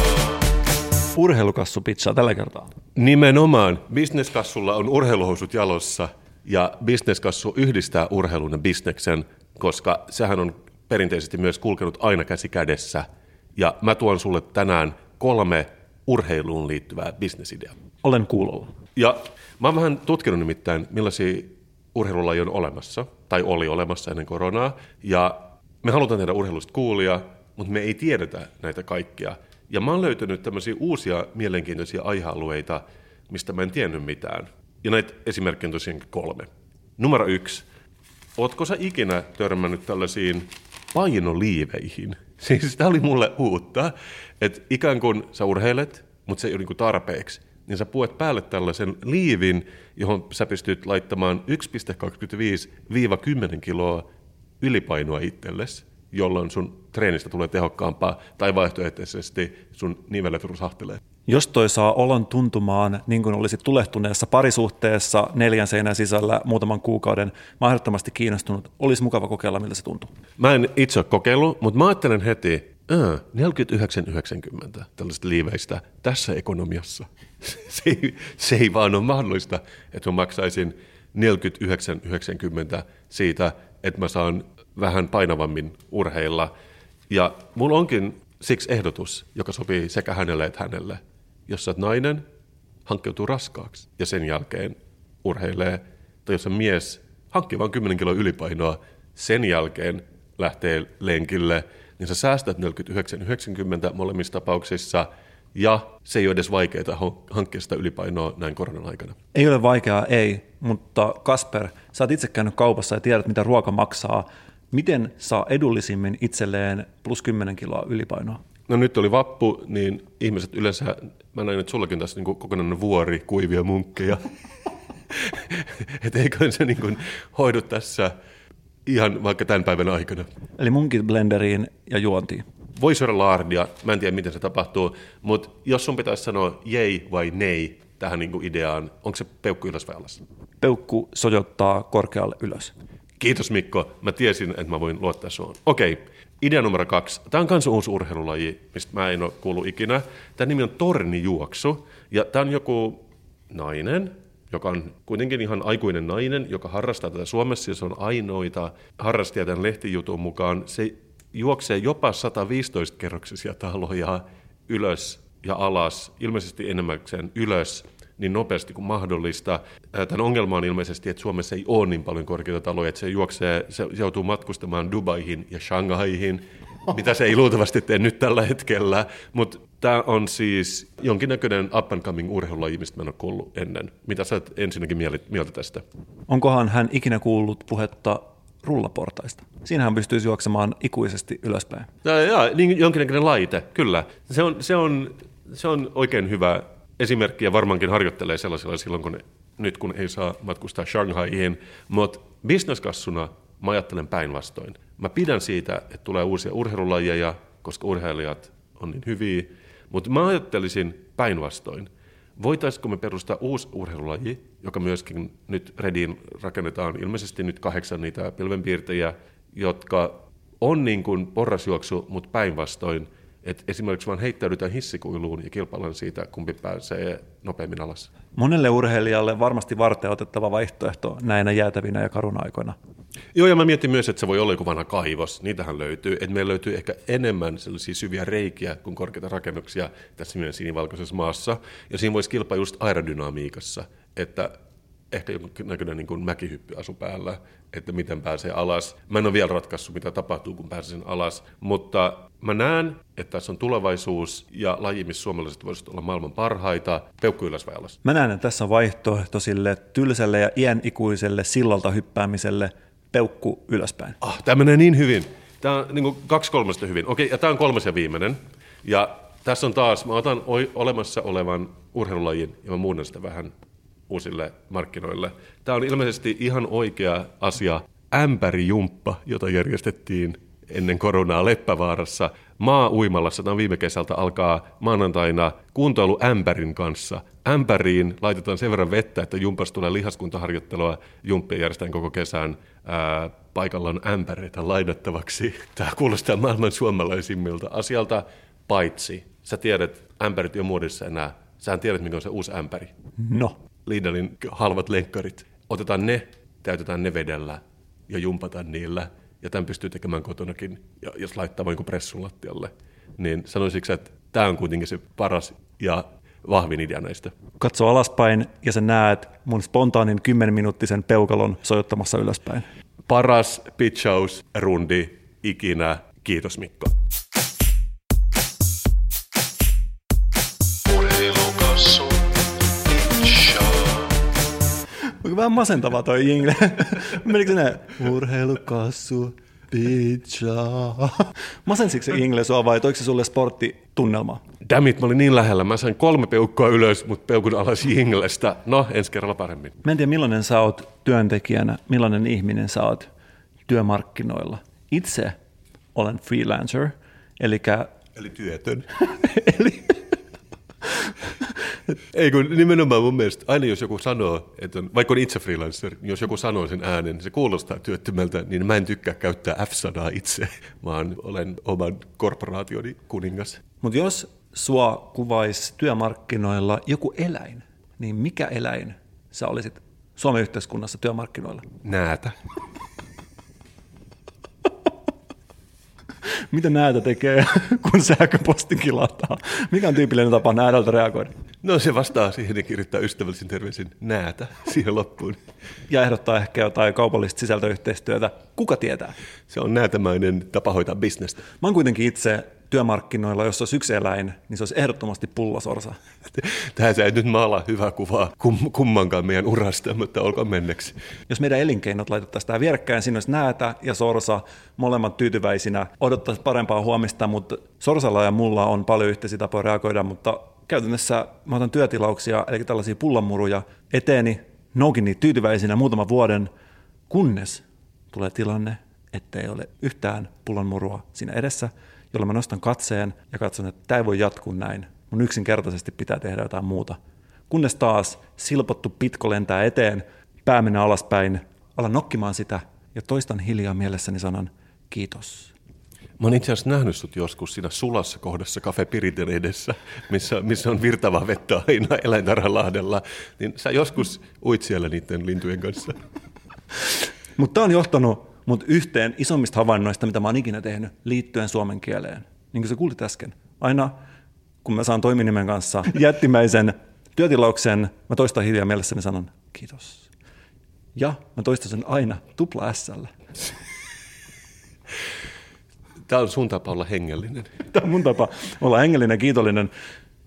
Speaker 2: Urheilukassu pizza tällä kertaa.
Speaker 1: Nimenomaan. Bisneskassulla on urheiluhousut jalossa, ja bisneskassu yhdistää urheilun ja bisneksen, koska sehän on perinteisesti myös kulkenut aina käsi kädessä. Ja mä tuon sulle tänään kolme urheiluun liittyvää bisnesideaa.
Speaker 2: Olen kuulolla.
Speaker 1: Ja Mä oon vähän tutkinut nimittäin, millaisia urheilulajia on olemassa, tai oli olemassa ennen koronaa, ja me halutaan tehdä urheilusta kuulia, mutta me ei tiedetä näitä kaikkia. Ja mä oon löytänyt tämmöisiä uusia mielenkiintoisia aihealueita, mistä mä en tiennyt mitään. Ja näitä esimerkkejä on tosiaan kolme. Numero yksi. Ootko sä ikinä törmännyt tällaisiin painoliiveihin? Siis tämä oli mulle uutta, että ikään kuin sä urheilet, mutta se ei ole niinku tarpeeksi. Niin sä puet päälle tällaisen liivin, johon sä pystyt laittamaan 1,25-10 kiloa ylipainoa itsellesi, jolloin sun treenistä tulee tehokkaampaa, tai vaihtoehtoisesti sun nivelet rusahtelee.
Speaker 2: Jos toi saa olon tuntumaan niin kuin olisi tulehtuneessa parisuhteessa neljän seinän sisällä muutaman kuukauden, mä ehdottomasti kiinnostunut. Olisi mukava kokeilla, miltä se tuntuu.
Speaker 1: Mä en itse ole kokeillut, mutta mä ajattelen heti, 49,90 tällaista liiveistä tässä ekonomiassa. Se ei, se ei vaan ole mahdollista, että mä maksaisin 49,90 siitä, että mä saan vähän painavammin urheilla. Ja mulla onkin siksi ehdotus, joka sopii sekä hänelle että hänelle. Jos sä oot nainen, hankkeutuu raskaaksi ja sen jälkeen urheilee, tai jos on mies, hankkii vain 10 kiloa ylipainoa, sen jälkeen lähtee lenkille, niin sä säästät 49,90 molemmissa tapauksissa, ja se ei ole edes vaikeaa hankkia sitä ylipainoa näin koronan aikana.
Speaker 2: Ei ole vaikeaa, ei, mutta Kasper, sä oot itse käynyt kaupassa ja tiedät, mitä ruoka maksaa. Miten saa edullisimmin itselleen plus 10 kiloa ylipainoa?
Speaker 1: No nyt oli vappu, niin ihmiset yleensä, mä näin, että sullakin tässä niin kokonainen vuori kuivia munkkeja. että eikö se niin kuin hoidu tässä ihan vaikka tämän päivän aikana.
Speaker 2: Eli munkit blenderiin ja juontiin.
Speaker 1: Voisi olla laardia, mä en tiedä miten se tapahtuu, mutta jos sun pitäisi sanoa jei vai nei tähän niin kuin ideaan, onko se peukku ylös vai alas?
Speaker 2: Peukku sojottaa korkealle ylös.
Speaker 1: Kiitos Mikko, mä tiesin, että mä voin luottaa suun. Okei, idea numero kaksi. Tämä on myös uusi urheilulaji, mistä mä en ole kuullut ikinä. Tämä nimi on tornijuoksu, ja tämä on joku nainen, joka on kuitenkin ihan aikuinen nainen, joka harrastaa tätä Suomessa, ja se on ainoita harrastajia tämän lehtijutun mukaan. Se juoksee jopa 115-kerroksisia taloja ylös ja alas, ilmeisesti enemmäkseen ylös, niin nopeasti kuin mahdollista. Tämän ongelma on ilmeisesti, että Suomessa ei ole niin paljon korkeita taloja, että se juoksee, se joutuu matkustamaan Dubaihin ja Shanghaihin, mitä se ei luultavasti tee nyt tällä hetkellä, mutta tämä on siis jonkinnäköinen up and coming urheilulaji, mistä mä en ole kuullut ennen. Mitä sä ensinnäkin mieltä tästä?
Speaker 2: Onkohan hän ikinä kuullut puhetta rullaportaista. Siinähän pystyisi juoksemaan ikuisesti ylöspäin.
Speaker 1: Ja, ja niin jonkinnäköinen laite, kyllä. Se on, se on, se on oikein hyvä esimerkki ja varmaankin harjoittelee sellaisella silloin, kun nyt kun ei saa matkustaa Shanghaiin, mutta bisneskassuna mä ajattelen päinvastoin. Mä pidän siitä, että tulee uusia urheilulajeja, koska urheilijat on niin hyviä, mutta mä ajattelisin päinvastoin. Voitaisiko me perustaa uusi urheilulaji, joka myöskin nyt Rediin rakennetaan ilmeisesti nyt kahdeksan niitä pilvenpiirtejä, jotka on niin kuin porrasjuoksu, mutta päinvastoin – että esimerkiksi vaan heittäydytään hissikuiluun ja kilpaillaan siitä, kumpi pääsee nopeammin alas.
Speaker 2: Monelle urheilijalle varmasti varten otettava vaihtoehto näinä jäätävinä ja karuna-aikoina.
Speaker 1: Joo, ja mä mietin myös, että se voi olla joku vanha kaivos. Niitähän löytyy. Että meillä löytyy ehkä enemmän sellaisia syviä reikiä kuin korkeita rakennuksia tässä meidän sinivalkoisessa maassa. Ja siinä voisi kilpaa just aerodynamiikassa, että ehkä jonkinnäköinen niin mäkihyppy asu päällä, että miten pääsee alas. Mä en ole vielä ratkaissut, mitä tapahtuu, kun pääsen alas, mutta mä näen, että tässä on tulevaisuus ja laji, missä suomalaiset voisivat olla maailman parhaita. Peukku ylös vai alas?
Speaker 2: Mä näen, että tässä on vaihtoehto sille tylsälle ja iän ikuiselle sillalta hyppäämiselle peukku ylöspäin.
Speaker 1: Ah, tämä menee niin hyvin. Tämä on niin kaksi kolmesta hyvin. Okei, ja tämä on kolmas ja viimeinen. Ja tässä on taas, mä otan olemassa olevan urheilulajin ja mä muunnan sitä vähän uusille markkinoille. Tämä on ilmeisesti ihan oikea asia. Ämpärijumppa, jota järjestettiin ennen koronaa Leppävaarassa. Maa-uimallassa, tämä viime kesältä, alkaa maanantaina kuntoilu ämpärin kanssa. Ämpäriin laitetaan sen verran vettä, että jumpas tulee lihaskuntaharjoittelua. Jumppia järjestetään koko kesän. Ää, paikalla on ämpäreitä lainattavaksi. Tämä kuulostaa maailman suomalaisimmilta asialta, paitsi sä tiedät, ämpärit ei ole muodissa enää. Sä tiedät, mikä on se uusi ämpäri.
Speaker 2: No.
Speaker 1: Lidlin halvat lenkkarit. Otetaan ne, täytetään ne vedellä ja jumpataan niillä. Ja tämän pystyy tekemään kotonakin, ja jos laittaa vain pressun lattialle. Niin sanoisitko, että tämä on kuitenkin se paras ja vahvin idea näistä.
Speaker 2: Katso alaspäin ja sä näet mun spontaanin 10-minuuttisen peukalon sojottamassa ylöspäin.
Speaker 1: Paras pitchausrundi ikinä. Kiitos Mikko.
Speaker 2: Onko vähän masentava toi jingle? Menikö se näin? Urheilukassu, pizza. Masensiko se jingle sua vai toiko se sulle sporttitunnelmaa?
Speaker 1: Dammit, mä olin niin lähellä. Mä sain kolme peukkoa ylös, mutta peukun alas jinglestä. No, ensi kerralla paremmin.
Speaker 2: Mä en tiedä, millainen sä oot työntekijänä, millainen ihminen sä oot työmarkkinoilla. Itse olen freelancer, eli
Speaker 1: Eli työtön.
Speaker 2: eli
Speaker 1: Ei kun nimenomaan mun mielestä, aina jos joku sanoo, että on, vaikka on itse freelancer, niin jos joku sanoo sen äänen, niin se kuulostaa työttömältä, niin mä en tykkää käyttää F-sanaa itse, vaan olen oman korporaationi kuningas.
Speaker 2: Mutta jos sua kuvaisi työmarkkinoilla joku eläin, niin mikä eläin sä olisit Suomen yhteiskunnassa työmarkkinoilla?
Speaker 1: Näätä.
Speaker 2: Mitä näätä tekee, kun sähköposti kilataan? Mikä on tyypillinen tapa näädältä reagoida?
Speaker 1: No se vastaa siihen ja kirjoittaa ystävällisin terveisin näätä siihen loppuun.
Speaker 2: Ja ehdottaa ehkä jotain kaupallista sisältöyhteistyötä. Kuka tietää?
Speaker 1: Se on näätämäinen tapa hoitaa bisnestä.
Speaker 2: Mä oon kuitenkin itse työmarkkinoilla, jos olisi yksi eläin, niin se olisi ehdottomasti pullosorsa.
Speaker 1: Tähän sä nyt maalaa hyvää kuvaa kum, kummankaan meidän urasta, mutta olkoon menneksi.
Speaker 2: Jos meidän elinkeinot laitettaisiin tähän vierekkäin, siinä olisi näätä ja sorsa, molemmat tyytyväisinä, odottaisi parempaa huomista, mutta sorsalla ja mulla on paljon yhteisiä tapoja reagoida, mutta käytännössä mä otan työtilauksia, eli tällaisia pullanmuruja eteeni, noukin niitä tyytyväisinä muutaman vuoden, kunnes tulee tilanne, ettei ole yhtään pullonmurua siinä edessä, jolloin mä nostan katseen ja katson, että tämä ei voi jatkuu näin. Mun yksinkertaisesti pitää tehdä jotain muuta. Kunnes taas silpottu pitko lentää eteen, pää menee alaspäin, alan nokkimaan sitä ja toistan hiljaa mielessäni sanan kiitos.
Speaker 1: Mä oon itse asiassa nähnyt sut joskus siinä sulassa kohdassa Cafe Piriten edessä, missä, missä on virtavaa vettä aina eläintarhalahdella. Niin sä joskus uit siellä niiden lintujen kanssa.
Speaker 2: Mutta tämä on johtanut mut yhteen isommista havainnoista, mitä mä oon ikinä tehnyt liittyen suomen kieleen. Niin kuin sä kuulit äsken. Aina kun mä saan toiminimen kanssa jättimäisen työtilauksen, mä toistan hiljaa mielessäni sanon kiitos. Ja mä toistan sen aina tupla s
Speaker 1: Tää on sun tapa olla hengellinen.
Speaker 2: Tämä on mun tapa olla hengellinen ja kiitollinen.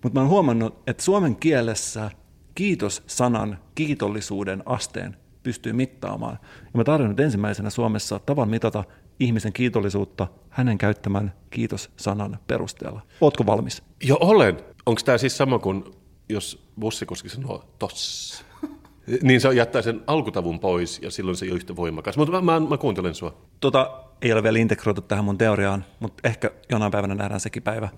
Speaker 2: Mutta mä oon huomannut, että suomen kielessä kiitos-sanan kiitollisuuden asteen pystyy mittaamaan. Ja mä tarvitsen nyt ensimmäisenä Suomessa tavan mitata ihmisen kiitollisuutta hänen käyttämän kiitos-sanan perusteella. Ootko valmis?
Speaker 1: Jo olen. Onko tämä siis sama kuin jos bussikuski sanoo toss? niin se jättää sen alkutavun pois ja silloin se ei ole yhtä voimakas. Mutta mä, mä, mä kuuntelen sua.
Speaker 2: Tota ei ole vielä integroitu tähän mun teoriaan, mutta ehkä jonain päivänä nähdään sekin päivä.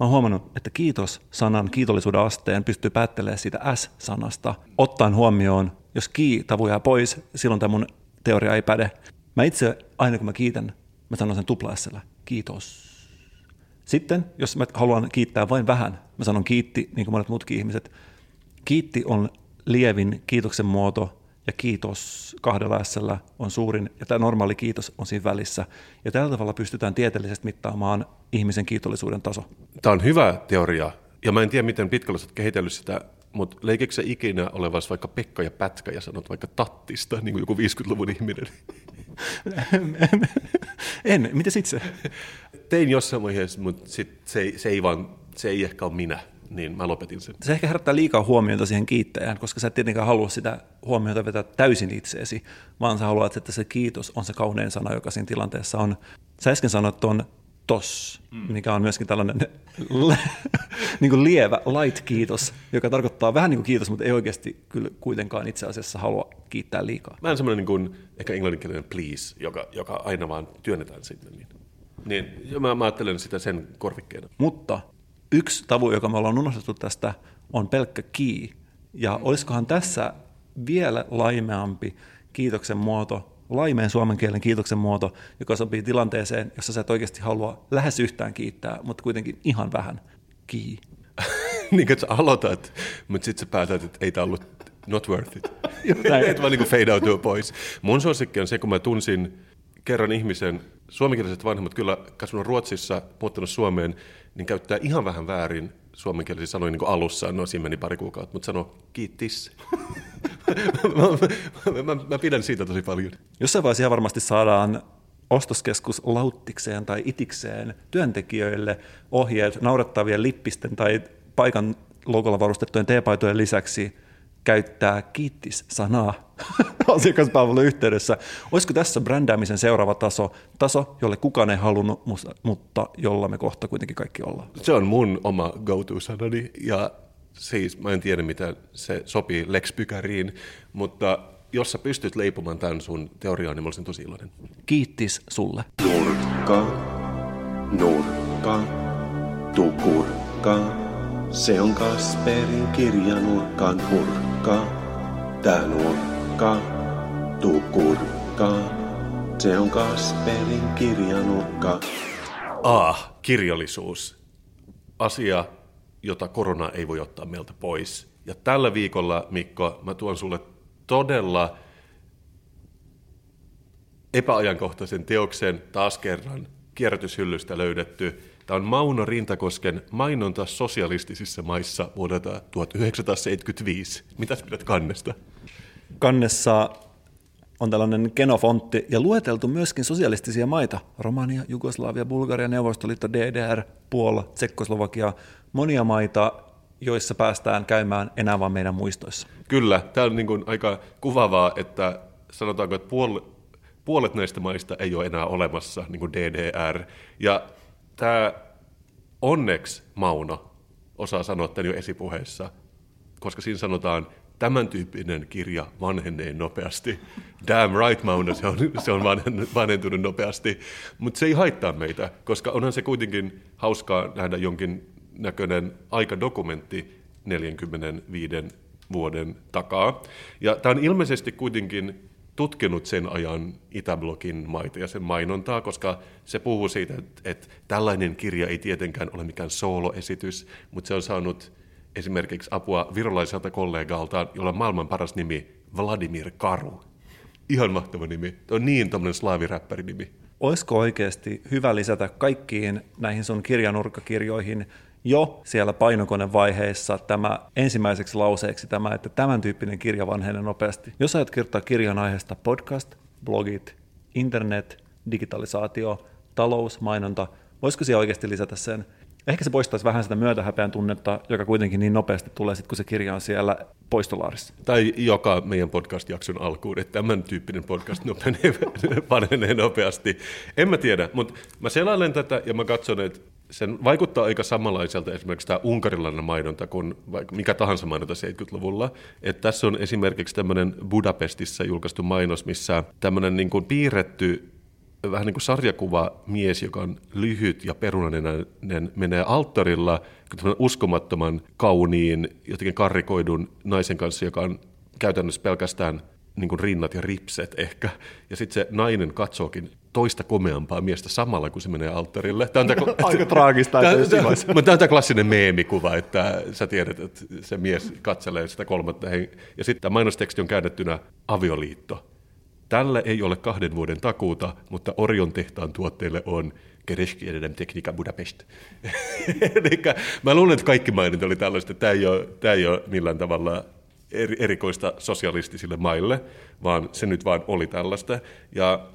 Speaker 2: Mä oon huomannut, että kiitos-sanan kiitollisuuden asteen pystyy päättelemään siitä S-sanasta, ottaen huomioon, jos ki-tavu jää pois, silloin tämä mun teoria ei päde. Mä itse, aina kun mä kiitän, mä sanon sen tupla kiitos. Sitten, jos mä haluan kiittää vain vähän, mä sanon kiitti, niin kuin monet muutkin ihmiset. Kiitti on lievin kiitoksen muoto, ja kiitos kahdella s on suurin, ja tämä normaali kiitos on siinä välissä. Ja tällä tavalla pystytään tieteellisesti mittaamaan ihmisen kiitollisuuden taso.
Speaker 1: Tämä on hyvä teoria, ja mä en tiedä, miten pitkällä sä oot kehitellyt sitä, mutta leikikö sä ikinä olevas vaikka Pekka ja Pätkä ja sanot vaikka tattista, niin kuin joku 50-luvun ihminen?
Speaker 2: en, miten itse?
Speaker 1: Tein jossain vaiheessa, mutta sit se, se, ei vaan, se ei ehkä ole minä, niin mä lopetin sen.
Speaker 2: Se ehkä herättää liikaa huomiota siihen kiittäjään, koska sä et tietenkään halua sitä huomiota vetää täysin itseesi, vaan sä haluat, että se kiitos on se kaunein sana, joka siinä tilanteessa on. Sä äsken sanoit tuon tos, mikä on myöskin tällainen niin kuin lievä light kiitos, joka tarkoittaa vähän niin kuin kiitos, mutta ei oikeasti kyllä kuitenkaan itse asiassa halua kiittää liikaa.
Speaker 1: Mä en semmoinen niin kuin, ehkä englanninkielinen please, joka, joka aina vaan työnnetään sinne. Niin, niin mä, mä ajattelen sitä sen korvikkeena.
Speaker 2: Mutta yksi tavu, joka me ollaan unohdettu tästä, on pelkkä key. Ja olisikohan tässä vielä laimeampi kiitoksen muoto, laimeen suomen kielen kiitoksen muoto, joka sopii tilanteeseen, jossa sä et oikeasti halua lähes yhtään kiittää, mutta kuitenkin ihan vähän. Kii.
Speaker 1: niin kuin sä aloitat, mutta sitten sä päätät, että ei tämä ollut not worth it. Et vaan niin fade outua pois. Mun suosikki on se, kun mä tunsin kerran ihmisen, suomenkieliset vanhemmat kyllä kasvanut Ruotsissa, muuttanut Suomeen, niin käyttää ihan vähän väärin suomenkielisiä sanoja niin kuin alussa, no siinä meni pari kuukautta, mutta sano kiittis. mä, mä, mä, pidän siitä tosi paljon.
Speaker 2: Jossain vaiheessa varmasti saadaan ostoskeskus lauttikseen tai itikseen työntekijöille ohjeet naurettavien lippisten tai paikan logolla varustettujen teepaitojen lisäksi käyttää kiittis-sanaa asiakaspalvelun yhteydessä. Olisiko tässä brändäämisen seuraava taso, taso, jolle kukaan ei halunnut, mutta jolla me kohta kuitenkin kaikki ollaan?
Speaker 1: Se on mun oma go-to-sanani ja siis mä en tiedä, mitä se sopii Lex Pykäriin, mutta jos sä pystyt leipumaan tämän sun teoriaan, niin mä olisin tosi iloinen.
Speaker 2: Kiittis sulle.
Speaker 4: Nurkka, nurkka, tukurkka. Se on Kasperin kirja nurkka, nurkka. Tää nurkka, tukurkka. Se on Kasperin kirja nurkka.
Speaker 1: Ah, kirjallisuus. Asia, jota korona ei voi ottaa meiltä pois. Ja tällä viikolla, Mikko, mä tuon sulle todella epäajankohtaisen teoksen taas kerran kierrätyshyllystä löydetty. Tämä on Mauno Rintakosken mainonta sosialistisissa maissa vuodelta 1975. Mitä pidät kannesta?
Speaker 2: Kannessa on tällainen genofontti ja lueteltu myöskin sosialistisia maita. Romania, Jugoslavia, Bulgaria, Neuvostoliitto, DDR, Puola, Tsekkoslovakia, monia maita, joissa päästään käymään enää vain meidän muistoissa.
Speaker 1: Kyllä, tämä on niin kuin aika kuvavaa, että sanotaanko, että puol- puolet näistä maista ei ole enää olemassa, niin kuin DDR. Ja tämä onneksi Mauno osaa sanoa tämän jo esipuheessa, koska siinä sanotaan, tämän tyyppinen kirja vanhenee nopeasti. Damn right, Mauno, se on, se on vanhentunut nopeasti. Mutta se ei haittaa meitä, koska onhan se kuitenkin hauskaa nähdä jonkin näköinen aikadokumentti 45 vuoden takaa. Ja tämä on ilmeisesti kuitenkin tutkinut sen ajan Itäblokin maita ja sen mainontaa, koska se puhuu siitä, että, että tällainen kirja ei tietenkään ole mikään sooloesitys, mutta se on saanut esimerkiksi apua virolaiselta kollegalta, jolla on maailman paras nimi Vladimir Karu. Ihan mahtava nimi. Tämä on niin tämmöinen slaaviräppärinimi.
Speaker 2: Olisiko oikeasti hyvä lisätä kaikkiin näihin sun kirjanurkkakirjoihin jo siellä painokonevaiheessa tämä ensimmäiseksi lauseeksi tämä, että tämän tyyppinen kirja vanhenee nopeasti. Jos ajat kirjoittaa kirjan aiheesta podcast, blogit, internet, digitalisaatio, talous, mainonta, voisiko siellä oikeasti lisätä sen? Ehkä se poistaisi vähän sitä myötähäpeän tunnetta, joka kuitenkin niin nopeasti tulee sitten, kun se kirja on siellä poistolaarissa.
Speaker 1: Tai joka meidän podcast-jakson alkuun, että tämän tyyppinen podcast vanhenee nopeasti. En mä tiedä, mutta mä selailen tätä ja mä katson, että sen vaikuttaa aika samanlaiselta esimerkiksi tämä unkarilainen mainonta kuin mikä tahansa mainonta 70-luvulla. Et tässä on esimerkiksi tämmöinen Budapestissa julkaistu mainos, missä tämmöinen niin kuin piirretty vähän niin kuin sarjakuva mies, joka on lyhyt ja perunainen, menee alttarilla uskomattoman kauniin, jotenkin karrikoidun naisen kanssa, joka on käytännössä pelkästään niin kuin rinnat ja ripset ehkä. Ja sitten se nainen katsookin toista komeampaa miestä samalla, kun se menee alttarille. Tämä on tämä,
Speaker 2: Aika traagista.
Speaker 1: Tämä, tämä, tämä, tämä on tämä klassinen meemikuva, että sä tiedät, että se mies katselee sitä kolmatta. Ja sitten tämä mainosteksti on käännettynä avioliitto. Tällä ei ole kahden vuoden takuuta, mutta Orion tehtaan tuotteille on Kereskielinen tekniikka Budapest. Eli mä luulen, että kaikki mainit oli tällaista. Tämä ei ole, tämä ei ole millään tavalla erikoista sosialistisille maille, vaan se nyt vaan oli tällaista. Ja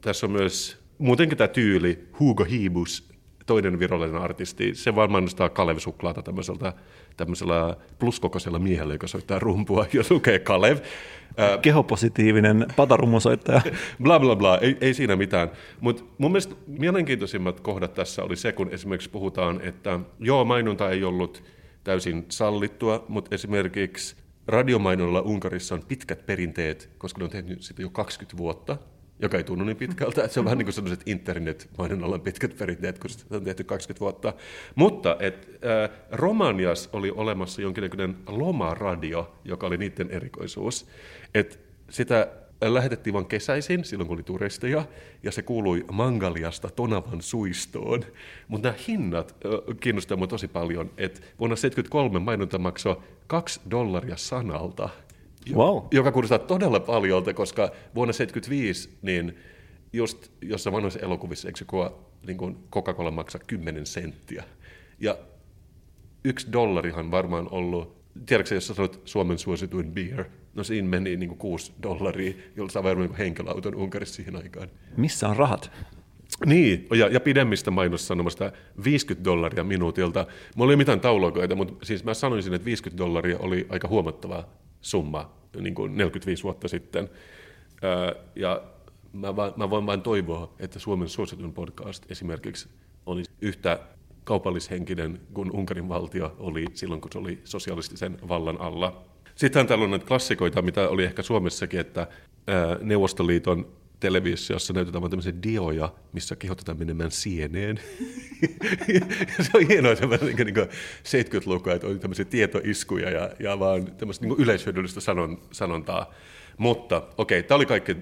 Speaker 1: tässä on myös muutenkin tämä tyyli, Hugo Hibus, toinen virallinen artisti, se vaan mainostaa Kalev Suklaata tämmöiseltä, tämmöisellä pluskokoisella miehellä, joka soittaa rumpua ja lukee Kalev.
Speaker 2: Kehopositiivinen patarummosoittaja.
Speaker 1: bla bla bla, ei, ei siinä mitään. Mutta mun mielestä mielenkiintoisimmat kohdat tässä oli se, kun esimerkiksi puhutaan, että joo, mainonta ei ollut täysin sallittua, mutta esimerkiksi radiomainonnalla Unkarissa on pitkät perinteet, koska ne on tehnyt sitä jo 20 vuotta, joka ei tunnu niin pitkältä, se on vähän niin kuin sellaiset internet-mainonnalla pitkät perinteet, kun sitä on tehty 20 vuotta. Mutta et, äh, Romanias oli olemassa jonkinlainen lomaradio, joka oli niiden erikoisuus. Et sitä lähetettiin vain kesäisin, silloin kun oli turisteja, ja se kuului Mangaliasta Tonavan suistoon. Mutta nämä hinnat äh, kiinnostavat tosi paljon, että vuonna 1973 mainonta maksoi 2 dollaria sanalta,
Speaker 2: wow.
Speaker 1: joka kuulostaa todella paljolta, koska vuonna 1975 niin just jossain vanhoissa elokuvissa, eikö niin kuin Coca-Cola maksaa 10 senttiä. Ja yksi dollarihan varmaan ollut, tiedätkö jos sä sanot Suomen suosituin beer, no siinä meni niin kuin 6 dollaria, jolla saa varmaan niin henkilöauton Unkarissa siihen aikaan.
Speaker 2: Missä on rahat?
Speaker 1: Niin, ja, ja pidemmistä mainossanomasta 50 dollaria minuutilta. Mulla oli mitään taulukoita, mutta siis mä sanoisin, että 50 dollaria oli aika huomattava summa niin kuin 45 vuotta sitten. Ja mä, va, mä voin vain toivoa, että Suomen suositun podcast esimerkiksi olisi yhtä kaupallishenkinen kuin Unkarin valtio oli silloin, kun se oli sosialistisen vallan alla. Sitten täällä on näitä klassikoita, mitä oli ehkä Suomessakin, että Neuvostoliiton televisiossa näytetään tämmöisiä dioja, missä kehotetaan menemään sieneen. se on hienoa se niin niin 70-lukua, että on tämmöisiä tietoiskuja ja, ja vaan tämmöistä niin yleishyödyllistä sanon, sanontaa. Mutta okei, okay, tämä oli kaikki,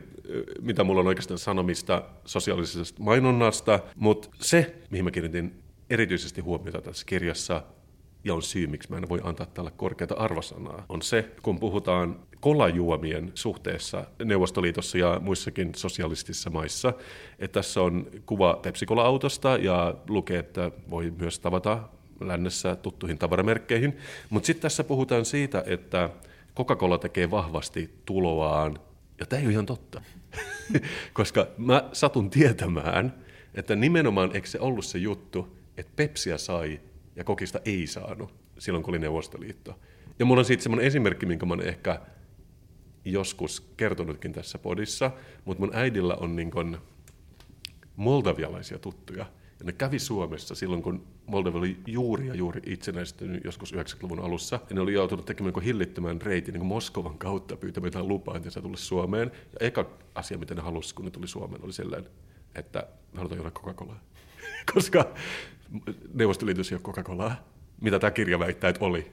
Speaker 1: mitä mulla on oikeastaan sanomista sosiaalisesta mainonnasta, mutta se, mihin mä kiinnitin erityisesti huomiota tässä kirjassa, ja on syy, miksi mä en voi antaa tälle korkeata arvosanaa, on se, kun puhutaan kolajuomien suhteessa Neuvostoliitossa ja muissakin sosialistisissa maissa, että tässä on kuva Pepsi-Cola-autosta ja lukee, että voi myös tavata lännessä tuttuihin tavaramerkkeihin, mutta sitten tässä puhutaan siitä, että Coca-Cola tekee vahvasti tuloaan, ja tämä ei ole ihan totta, koska mä satun tietämään, että nimenomaan eikö se ollut se juttu, että Pepsiä sai ja kokista ei saanut silloin, kun oli Neuvostoliitto. Ja mulla on siitä semmoinen esimerkki, minkä mä oon ehkä joskus kertonutkin tässä podissa, mutta mun äidillä on niin kuin moldavialaisia tuttuja. Ja ne kävi Suomessa silloin, kun Moldova oli juuri ja juuri itsenäistynyt joskus 90-luvun alussa. Ja ne oli joutunut tekemään niin hillittömän reitin niin Moskovan kautta pyytämään lupaa, että se tulisi Suomeen. Ja eka asia, mitä ne halusivat, kun ne tuli Suomeen, oli sellainen, että me halutaan juoda Coca-Colaa. Koska Neuvostoliitossa ei ole Coca-Colaa, mitä tämä kirja väittää, että oli,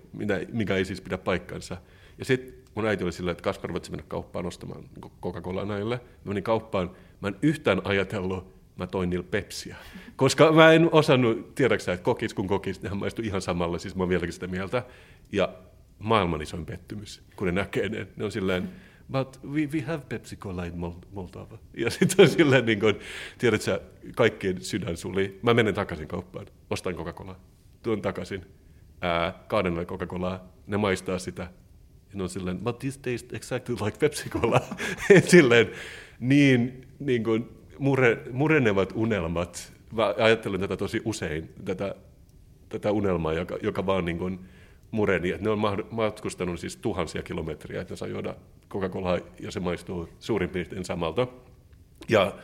Speaker 1: mikä ei siis pidä paikkansa. Ja sitten mun äiti oli silleen, että Kaspar, voit mennä kauppaan ostamaan Coca-Colaa näille. Mä menin kauppaan, mä en yhtään ajatellut, mä toin niillä pepsiä. Koska mä en osannut, tiedäksä, että kokis kun kokis, nehän maistuu ihan samalle, siis mä oon vieläkin sitä mieltä. Ja maailman isoin pettymys, kun ne näkee ne, ne on silleen, but we, we have Pepsi Cola in Moldova. Ja sitten on silleen, niin kuin, tiedätkö, kaikkien sydän suli. Mä menen takaisin kauppaan, ostan Coca-Colaa, tuon takaisin, ää, kaaden Coca-Colaa, ne maistaa sitä. Ne on silleen, but this tastes exactly like Pepsi Cola. silleen, niin, niin kuin, mure, murenevat unelmat. Mä ajattelen tätä tosi usein, tätä, tätä unelmaa, joka, joka vaan niin kuin, mureni. Että ne on matkustanut siis tuhansia kilometriä, että ne saa juoda Coca-Colaa ja se maistuu suurin piirtein samalta. Ja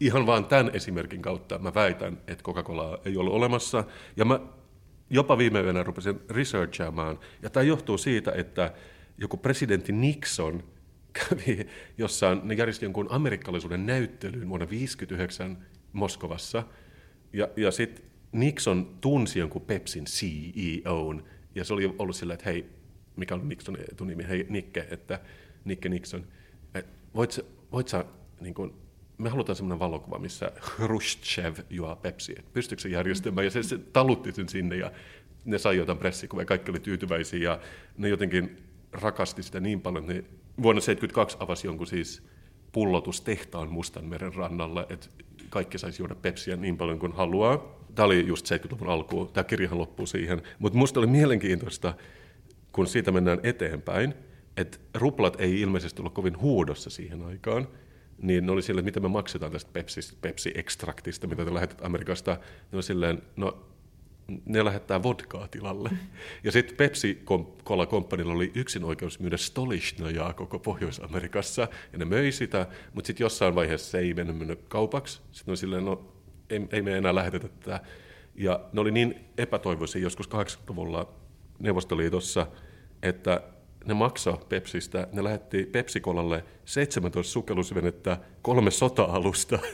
Speaker 1: ihan vaan tämän esimerkin kautta mä väitän, että Coca-Colaa ei ollut olemassa. Ja mä jopa viime yönä rupesin researchaamaan. Ja tämä johtuu siitä, että joku presidentti Nixon kävi jossain, ne järjesti jonkun amerikkalaisuuden näyttelyyn vuonna 1959 Moskovassa. Ja, ja sitten Nixon tunsi jonkun Pepsin CEOn, ja se oli ollut sillä, että hei, mikä on Nixonin etunimi, hei Nikke, että Nikke Nixon, että voit voit sä niin kuin, me halutaan sellainen valokuva, missä Khrushchev juo Pepsi, että pystyykö se järjestämään, ja se, se talutti sen sinne, ja ne sai jotain pressikuvia, kaikki oli tyytyväisiä, ja ne jotenkin rakasti sitä niin paljon, että ne vuonna 1972 avasi jonkun siis pullotustehtaan Mustanmeren rannalla, että kaikki saisi juoda Pepsiä niin paljon kuin haluaa. Tämä oli just 70-luvun alku, tämä kirjahan loppuu siihen. Mutta minusta oli mielenkiintoista, kun siitä mennään eteenpäin, että ruplat ei ilmeisesti ollut kovin huudossa siihen aikaan, niin ne oli silleen, että mitä me maksetaan tästä Pepsi-ekstraktista, mitä te lähetät Amerikasta. Ne oli silleen, no ne lähettää vodkaa tilalle. Ja sitten Pepsi Cola Companylla oli yksin oikeus myydä Stolichnojaa koko Pohjois-Amerikassa, ja ne möi sitä, mutta sitten jossain vaiheessa se ei mennyt kaupaksi. Sitten ne oli silleen, no ei, ei me enää lähetetä tätä. Ja ne oli niin epätoivoisia joskus 80-luvulla Neuvostoliitossa, että ne maksoi Pepsistä, ne lähetti Pepsikolalle 17 sukellusvenettä, kolme sota-alusta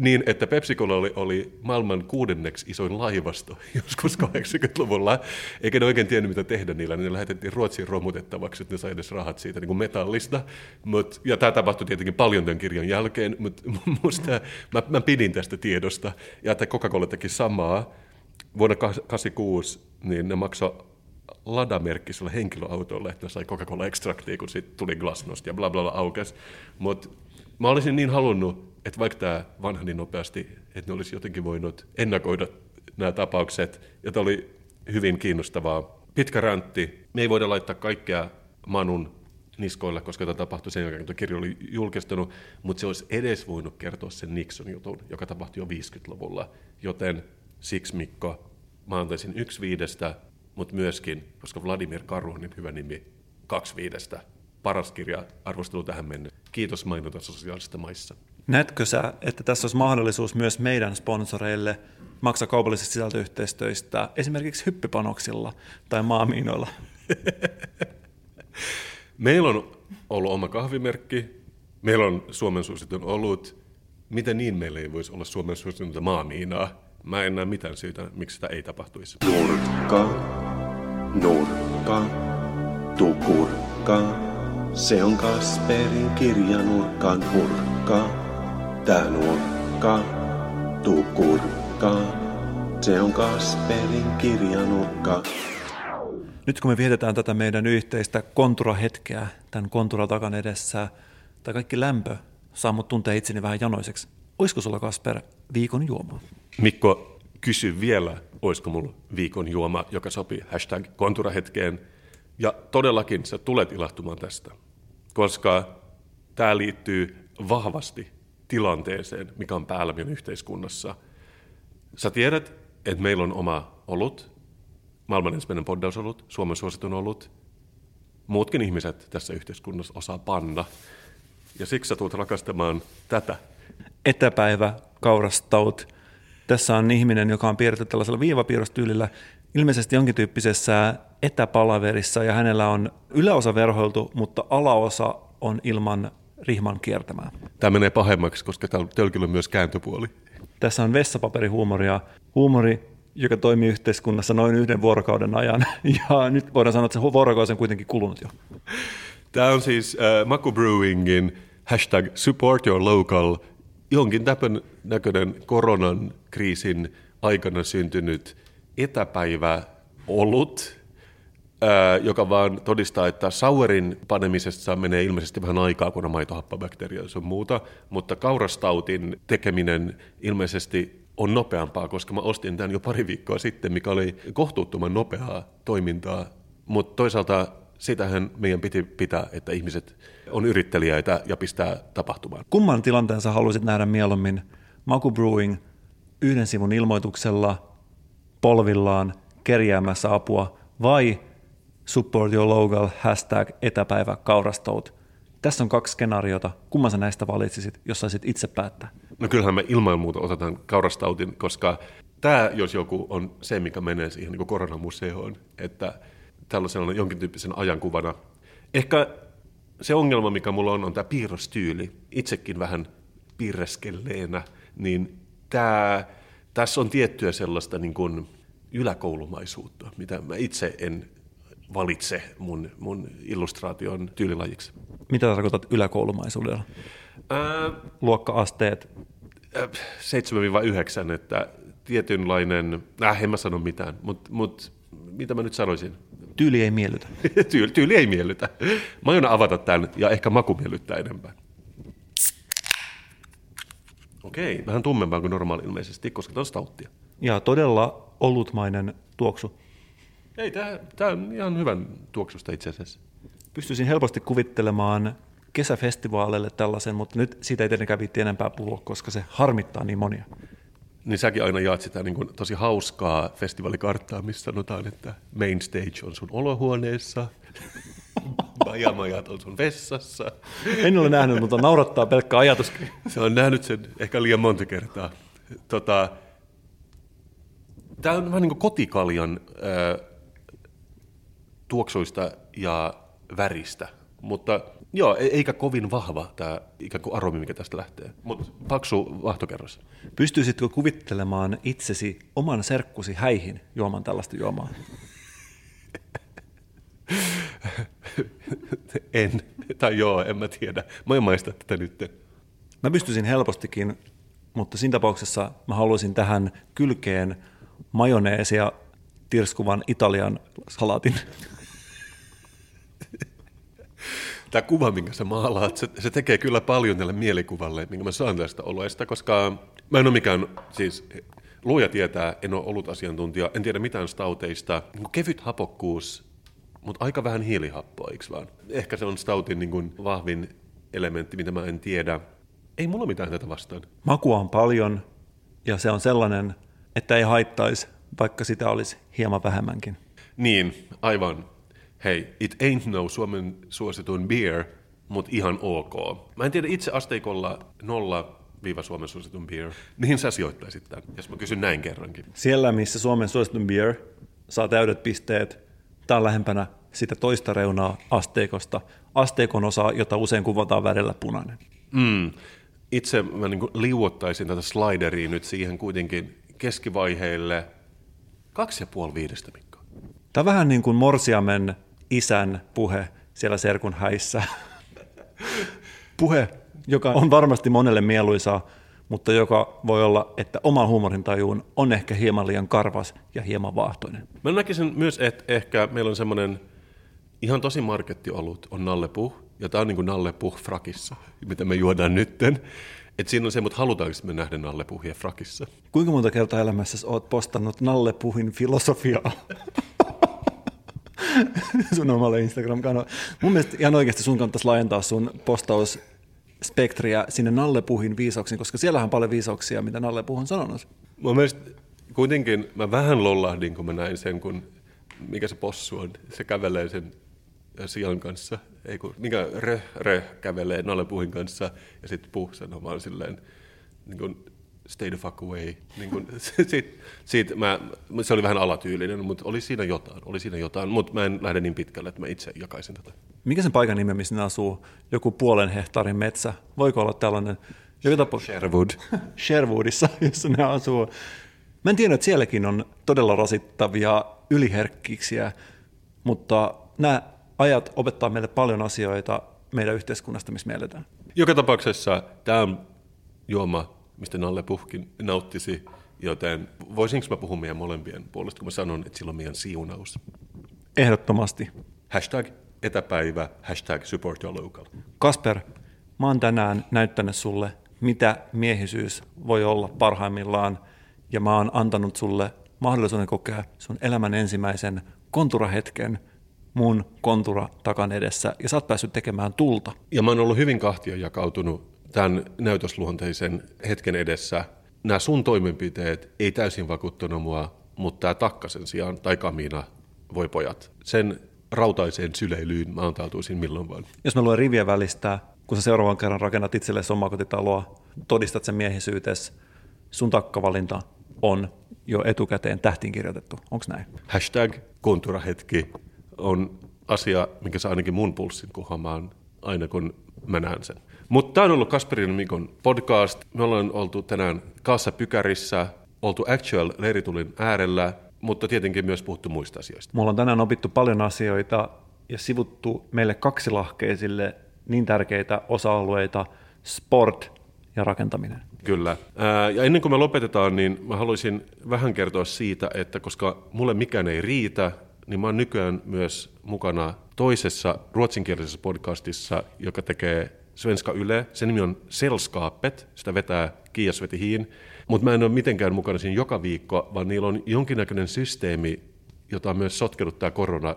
Speaker 1: niin, että Pepsi-Cola oli, oli maailman kuudenneksi isoin laivasto joskus 80-luvulla, eikä ne oikein tiennyt, mitä tehdä niillä. Ne lähetettiin Ruotsiin romutettavaksi, että ne sai edes rahat siitä niin kuin metallista. Mut, ja tämä tapahtui tietenkin paljon tämän kirjan jälkeen, mutta musta, mä, mä pidin tästä tiedosta. Ja että Coca-Cola teki samaa. Vuonna 1986 niin ne maksoi ladamerkkisellä henkilöautolla, että sai Coca-Cola-ekstraktia, kun sitten tuli glasnost ja bla bla bla aukes. Mutta mä olisin niin halunnut, että vaikka tämä vanha niin nopeasti, että ne olisi jotenkin voinut ennakoida nämä tapaukset, ja tämä oli hyvin kiinnostavaa. Pitkä räntti. Me ei voida laittaa kaikkea Manun niskoilla, koska tämä tapahtui sen jälkeen, kun kirja oli julkistunut, mutta se olisi edes voinut kertoa sen Nixon-jutun, joka tapahtui jo 50-luvulla. Joten siksi Mikko, mä antaisin yksi viidestä, mutta myöskin, koska Vladimir Karu on niin hyvä nimi, kaksi viidestä. Paras kirja arvostelu tähän mennessä. Kiitos mainonta sosiaalisista maissa.
Speaker 2: Näetkö sä, että tässä olisi mahdollisuus myös meidän sponsoreille maksaa kaupallisista sisältöyhteistyöstä esimerkiksi hyppypanoksilla tai maamiinoilla?
Speaker 1: Meillä on ollut oma kahvimerkki, meillä on Suomen suositun olut. Miten niin meillä ei voisi olla Suomen suositunta maamiinaa? Mä en näe mitään syytä, miksi sitä ei tapahtuisi.
Speaker 4: Nurkka, nurkka, tukurkka. Se on Kasperin kirja nurkkaan hurkka. Tää nurkka, tukurkka. Se on Kasperin kirja nurkka.
Speaker 2: Nyt kun me vietetään tätä meidän yhteistä kontura-hetkeä tämän kontura takan edessä, tai kaikki lämpö saa mut tuntea itseni vähän janoiseksi. Olisiko sulla Kasper viikon juoma?
Speaker 1: Mikko, kysy vielä, olisiko mulla viikon juoma, joka sopii hashtag konturahetkeen. Ja todellakin sä tulet ilahtumaan tästä, koska tämä liittyy vahvasti tilanteeseen, mikä on päällä meidän yhteiskunnassa. Sä tiedät, että meillä on oma olut, maailman ensimmäinen poddausolut, Suomen suositun olut. Muutkin ihmiset tässä yhteiskunnassa osaa panna. Ja siksi sä tulet rakastamaan tätä.
Speaker 2: Etäpäivä, kaurastaut. Tässä on ihminen, joka on piirretty tällaisella viivapiirrostyylillä, ilmeisesti jonkin tyyppisessä etäpalaverissa, ja hänellä on yläosa verhoiltu, mutta alaosa on ilman rihman kiertämää.
Speaker 1: Tämä menee pahemmaksi, koska täällä tölkillä on myös kääntöpuoli.
Speaker 2: Tässä on vessapaperihuumoria, huumori, joka toimii yhteiskunnassa noin yhden vuorokauden ajan, ja nyt voidaan sanoa, että se vuorokausi on kuitenkin kulunut jo.
Speaker 1: Tämä on siis äh, Maku Brewingin hashtag support your local, jonkin täpön näköinen koronan kriisin aikana syntynyt etäpäivä olut, äh, joka vaan todistaa, että sauerin panemisesta menee ilmeisesti vähän aikaa, kun on maitohappabakteeria ja sun muuta, mutta kaurastautin tekeminen ilmeisesti on nopeampaa, koska mä ostin tämän jo pari viikkoa sitten, mikä oli kohtuuttoman nopeaa toimintaa, mutta toisaalta sitähän meidän piti pitää, että ihmiset on yritteliäitä ja pistää tapahtumaan.
Speaker 2: Kumman tilanteen sä haluaisit nähdä mieluummin? Maku Brewing yhden sivun ilmoituksella polvillaan kerjäämässä apua vai support your local hashtag etäpäivä kaurastout. Tässä on kaksi skenaariota. Kumman sä näistä valitsisit, jos saisit itse päättää?
Speaker 1: No kyllähän me ilman muuta otetaan kaurastautin, koska tämä, jos joku, on se, mikä menee siihen niin koronamuseoon, että tällaisena jonkin tyyppisen ajankuvana. Ehkä se ongelma, mikä mulla on, on tämä piirrostyyli. Itsekin vähän piirreskelleenä, niin tämä, tässä on tiettyä sellaista niin kuin yläkoulumaisuutta, mitä mä itse en valitse mun, mun illustraation tyylilajiksi.
Speaker 2: Mitä tarkoitat yläkoulumaisuudella?
Speaker 1: Ää,
Speaker 2: Luokka-asteet,
Speaker 1: ää, 7-9, että tietynlainen, äh, en mä sano mitään, mutta mut, mitä mä nyt sanoisin?
Speaker 2: tyyli ei miellytä.
Speaker 1: Tyyli, tyyli ei miellytä. Mä aion avata tämän ja ehkä maku miellyttää enemmän. Okei, vähän tummempaa kuin normaali ilmeisesti, koska tämä on stauttia.
Speaker 2: Ja todella olutmainen tuoksu.
Speaker 1: Ei, tämä, on ihan hyvän tuoksusta itse asiassa.
Speaker 2: Pystyisin helposti kuvittelemaan kesäfestivaaleille tällaisen, mutta nyt siitä ei tietenkään viitti enempää puhua, koska se harmittaa niin monia.
Speaker 1: Niin säkin aina jaat sitä niin kuin tosi hauskaa festivaalikarttaa, missä sanotaan, että main stage on sun olohuoneessa, bajamajat on sun vessassa.
Speaker 2: En ole nähnyt, mutta naurattaa pelkkä ajatuskin.
Speaker 1: Se on nähnyt sen ehkä liian monta kertaa. Tota, Tämä on vähän niin kuin kotikaljan ää, tuoksuista ja väristä, mutta joo, e- eikä kovin vahva tämä ikään kuin aromi, mikä tästä lähtee. Mutta paksu vahtokerros.
Speaker 2: Pystyisitkö kuvittelemaan itsesi oman serkkusi häihin juomaan tällaista juomaa?
Speaker 1: en, tai joo, en mä tiedä. Mä en maista tätä nyt.
Speaker 2: Mä pystyisin helpostikin, mutta siinä tapauksessa mä haluaisin tähän kylkeen majoneesia tirskuvan Italian salaatin.
Speaker 1: Tämä kuva, minkä sä maalaat, se, se tekee kyllä paljon tälle mielikuvalle, minkä mä saan tästä oluesta, koska mä en ole mikään, siis luoja tietää, en ole ollut asiantuntija, en tiedä mitään stauteista. Niin kevyt hapokkuus mutta aika vähän hiilihappoa, eikö vaan? Ehkä se on stoutin niin kuin vahvin elementti, mitä mä en tiedä. Ei mulla mitään tätä vastaan.
Speaker 2: Makua on paljon ja se on sellainen, että ei haittaisi, vaikka sitä olisi hieman vähemmänkin.
Speaker 1: Niin, aivan. Hei, it ain't no Suomen suosituin beer, mutta ihan ok. Mä en tiedä itse asteikolla nolla viiva Suomen suositun beer. Mihin sä sijoittaisit tämän, jos mä kysyn näin kerrankin?
Speaker 2: Siellä, missä Suomen suositun beer saa täydet pisteet, tämä on lähempänä sitä toista reunaa asteikosta. Asteikon osa, jota usein kuvataan värillä punainen.
Speaker 1: Mm. Itse mä niin liuottaisin tätä slideria nyt siihen kuitenkin keskivaiheille kaksi ja puoli viidestä, Mikko.
Speaker 2: Tämä on vähän niin kuin Morsiamen isän puhe siellä serkun häissä. puhe, joka on varmasti monelle mieluisaa, mutta joka voi olla, että oman huumorintajuun on ehkä hieman liian karvas ja hieman vaahtoinen.
Speaker 1: Mä näkisin myös, että ehkä meillä on semmoinen ihan tosi marketti ollut, on Nalle Puh, ja tämä on niin kuin Nalle Puh frakissa, mitä me juodaan nytten. Et siinä on se, mutta halutaanko me nähdä Nalle Puhia frakissa?
Speaker 2: Kuinka monta kertaa elämässä olet postannut Nalle Puhin filosofiaa? sun omalle Instagram-kanavalle. Mun mielestä ihan oikeasti sun kannattaisi laajentaa sun postaus spektriä sinne Nalle Puhin viisauksiin, koska siellä on paljon viisauksia, mitä Nalle Puh on sanonut.
Speaker 1: Mun mielestä kuitenkin mä vähän lollahdin, kun mä näin sen, kun mikä se possu on, se kävelee sen sian kanssa, ei kun, mikä rö, rö kävelee Nalle Puhin kanssa, ja sitten Puh sanoo vaan silleen, niin kuin, stay the fuck away. Niin kun, sit, sit mä, se oli vähän alatyylinen, mutta oli siinä jotain, oli siinä jotain, mutta mä en lähde niin pitkälle, että mä itse jakaisin tätä.
Speaker 2: Mikä sen paikan nimi, missä ne asuu? Joku puolen hehtaarin metsä. Voiko olla tällainen? Joka tapo...
Speaker 1: Sherwood.
Speaker 2: Sherwoodissa, jossa ne asuu. Mä en tiedä, että sielläkin on todella rasittavia yliherkkiksiä, mutta nämä ajat opettaa meille paljon asioita meidän yhteiskunnasta, missä me eletään.
Speaker 1: Joka tapauksessa tämä on juoma, mistä Nalle Puhkin nauttisi, joten voisinko mä puhua meidän molempien puolesta, kun mä sanon, että sillä on meidän siunaus?
Speaker 2: Ehdottomasti.
Speaker 1: Hashtag etäpäivä, hashtag support your local.
Speaker 2: Kasper, mä oon tänään näyttänyt sulle, mitä miehisyys voi olla parhaimmillaan, ja mä oon antanut sulle mahdollisuuden kokea sun elämän ensimmäisen konturahetken mun kontura takan edessä, ja sä oot päässyt tekemään tulta.
Speaker 1: Ja mä oon ollut hyvin kahtia jakautunut tämän näytösluonteisen hetken edessä. Nämä sun toimenpiteet ei täysin vakuuttanut mua, mutta tämä takka sen sijaan, tai kamina, voi pojat. Sen rautaiseen syleilyyn mä antautuisin milloin vaan.
Speaker 2: Jos mä luen rivien välistä, kun sä seuraavan kerran rakennat itsellesi omakotitaloa, todistat sen miehisyytes, sun takkavalinta on jo etukäteen tähtiin kirjoitettu. Onko näin?
Speaker 1: Hashtag konturahetki on asia, minkä saa ainakin mun pulssin kuhamaan aina kun mä näen sen. Mutta tämä on ollut Kasperin Mikon podcast. Me ollaan oltu tänään Kaassa Pykärissä, oltu Actual Leiritulin äärellä, mutta tietenkin myös puhuttu muista asioista.
Speaker 2: Mulla on tänään opittu paljon asioita ja sivuttu meille kaksilahkeisille niin tärkeitä osa-alueita, sport ja rakentaminen.
Speaker 1: Kyllä. Ja ennen kuin me lopetetaan, niin mä haluaisin vähän kertoa siitä, että koska mulle mikään ei riitä, niin mä oon nykyään myös mukana toisessa ruotsinkielisessä podcastissa, joka tekee Svenska Yle. Sen nimi on Selskapet, sitä vetää Kiia Svetihin. Mutta mä en ole mitenkään mukana siinä joka viikko, vaan niillä on jonkinnäköinen systeemi, jota on myös sotkenut tämä korona.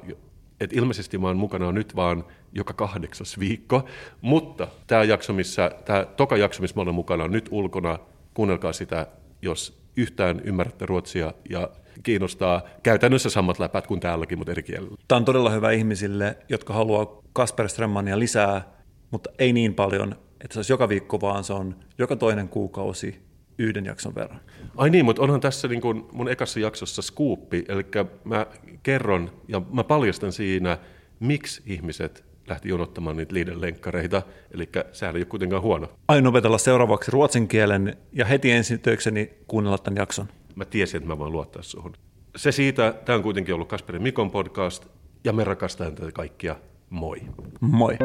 Speaker 1: Et ilmeisesti mä oon mukana nyt vaan joka kahdeksas viikko, mutta tämä jakso, missä, tämä toka jakso, missä mä olen mukana, on nyt ulkona. Kuunnelkaa sitä, jos yhtään ymmärrätte ruotsia ja kiinnostaa käytännössä samat läpät kuin täälläkin, mutta eri kielellä.
Speaker 2: Tämä on todella hyvä ihmisille, jotka haluaa Kasper Strömmania lisää, mutta ei niin paljon, että se olisi joka viikko, vaan se on joka toinen kuukausi yhden jakson verran.
Speaker 1: Ai niin, mutta onhan tässä niin kuin mun ekassa jaksossa skuuppi, eli mä kerron ja mä paljastan siinä, miksi ihmiset lähti jonottamaan niitä liiden lenkkareita, eli sehän ei ole kuitenkaan huono.
Speaker 2: Aion opetella seuraavaksi ruotsin kielen ja heti ensin töikseni kuunnella tämän jakson.
Speaker 1: Mä tiesin, että mä voin luottaa suhun. Se siitä, tämä on kuitenkin ollut Kasperin Mikon podcast, ja me rakastamme tätä kaikkia. Moi.
Speaker 2: Moi.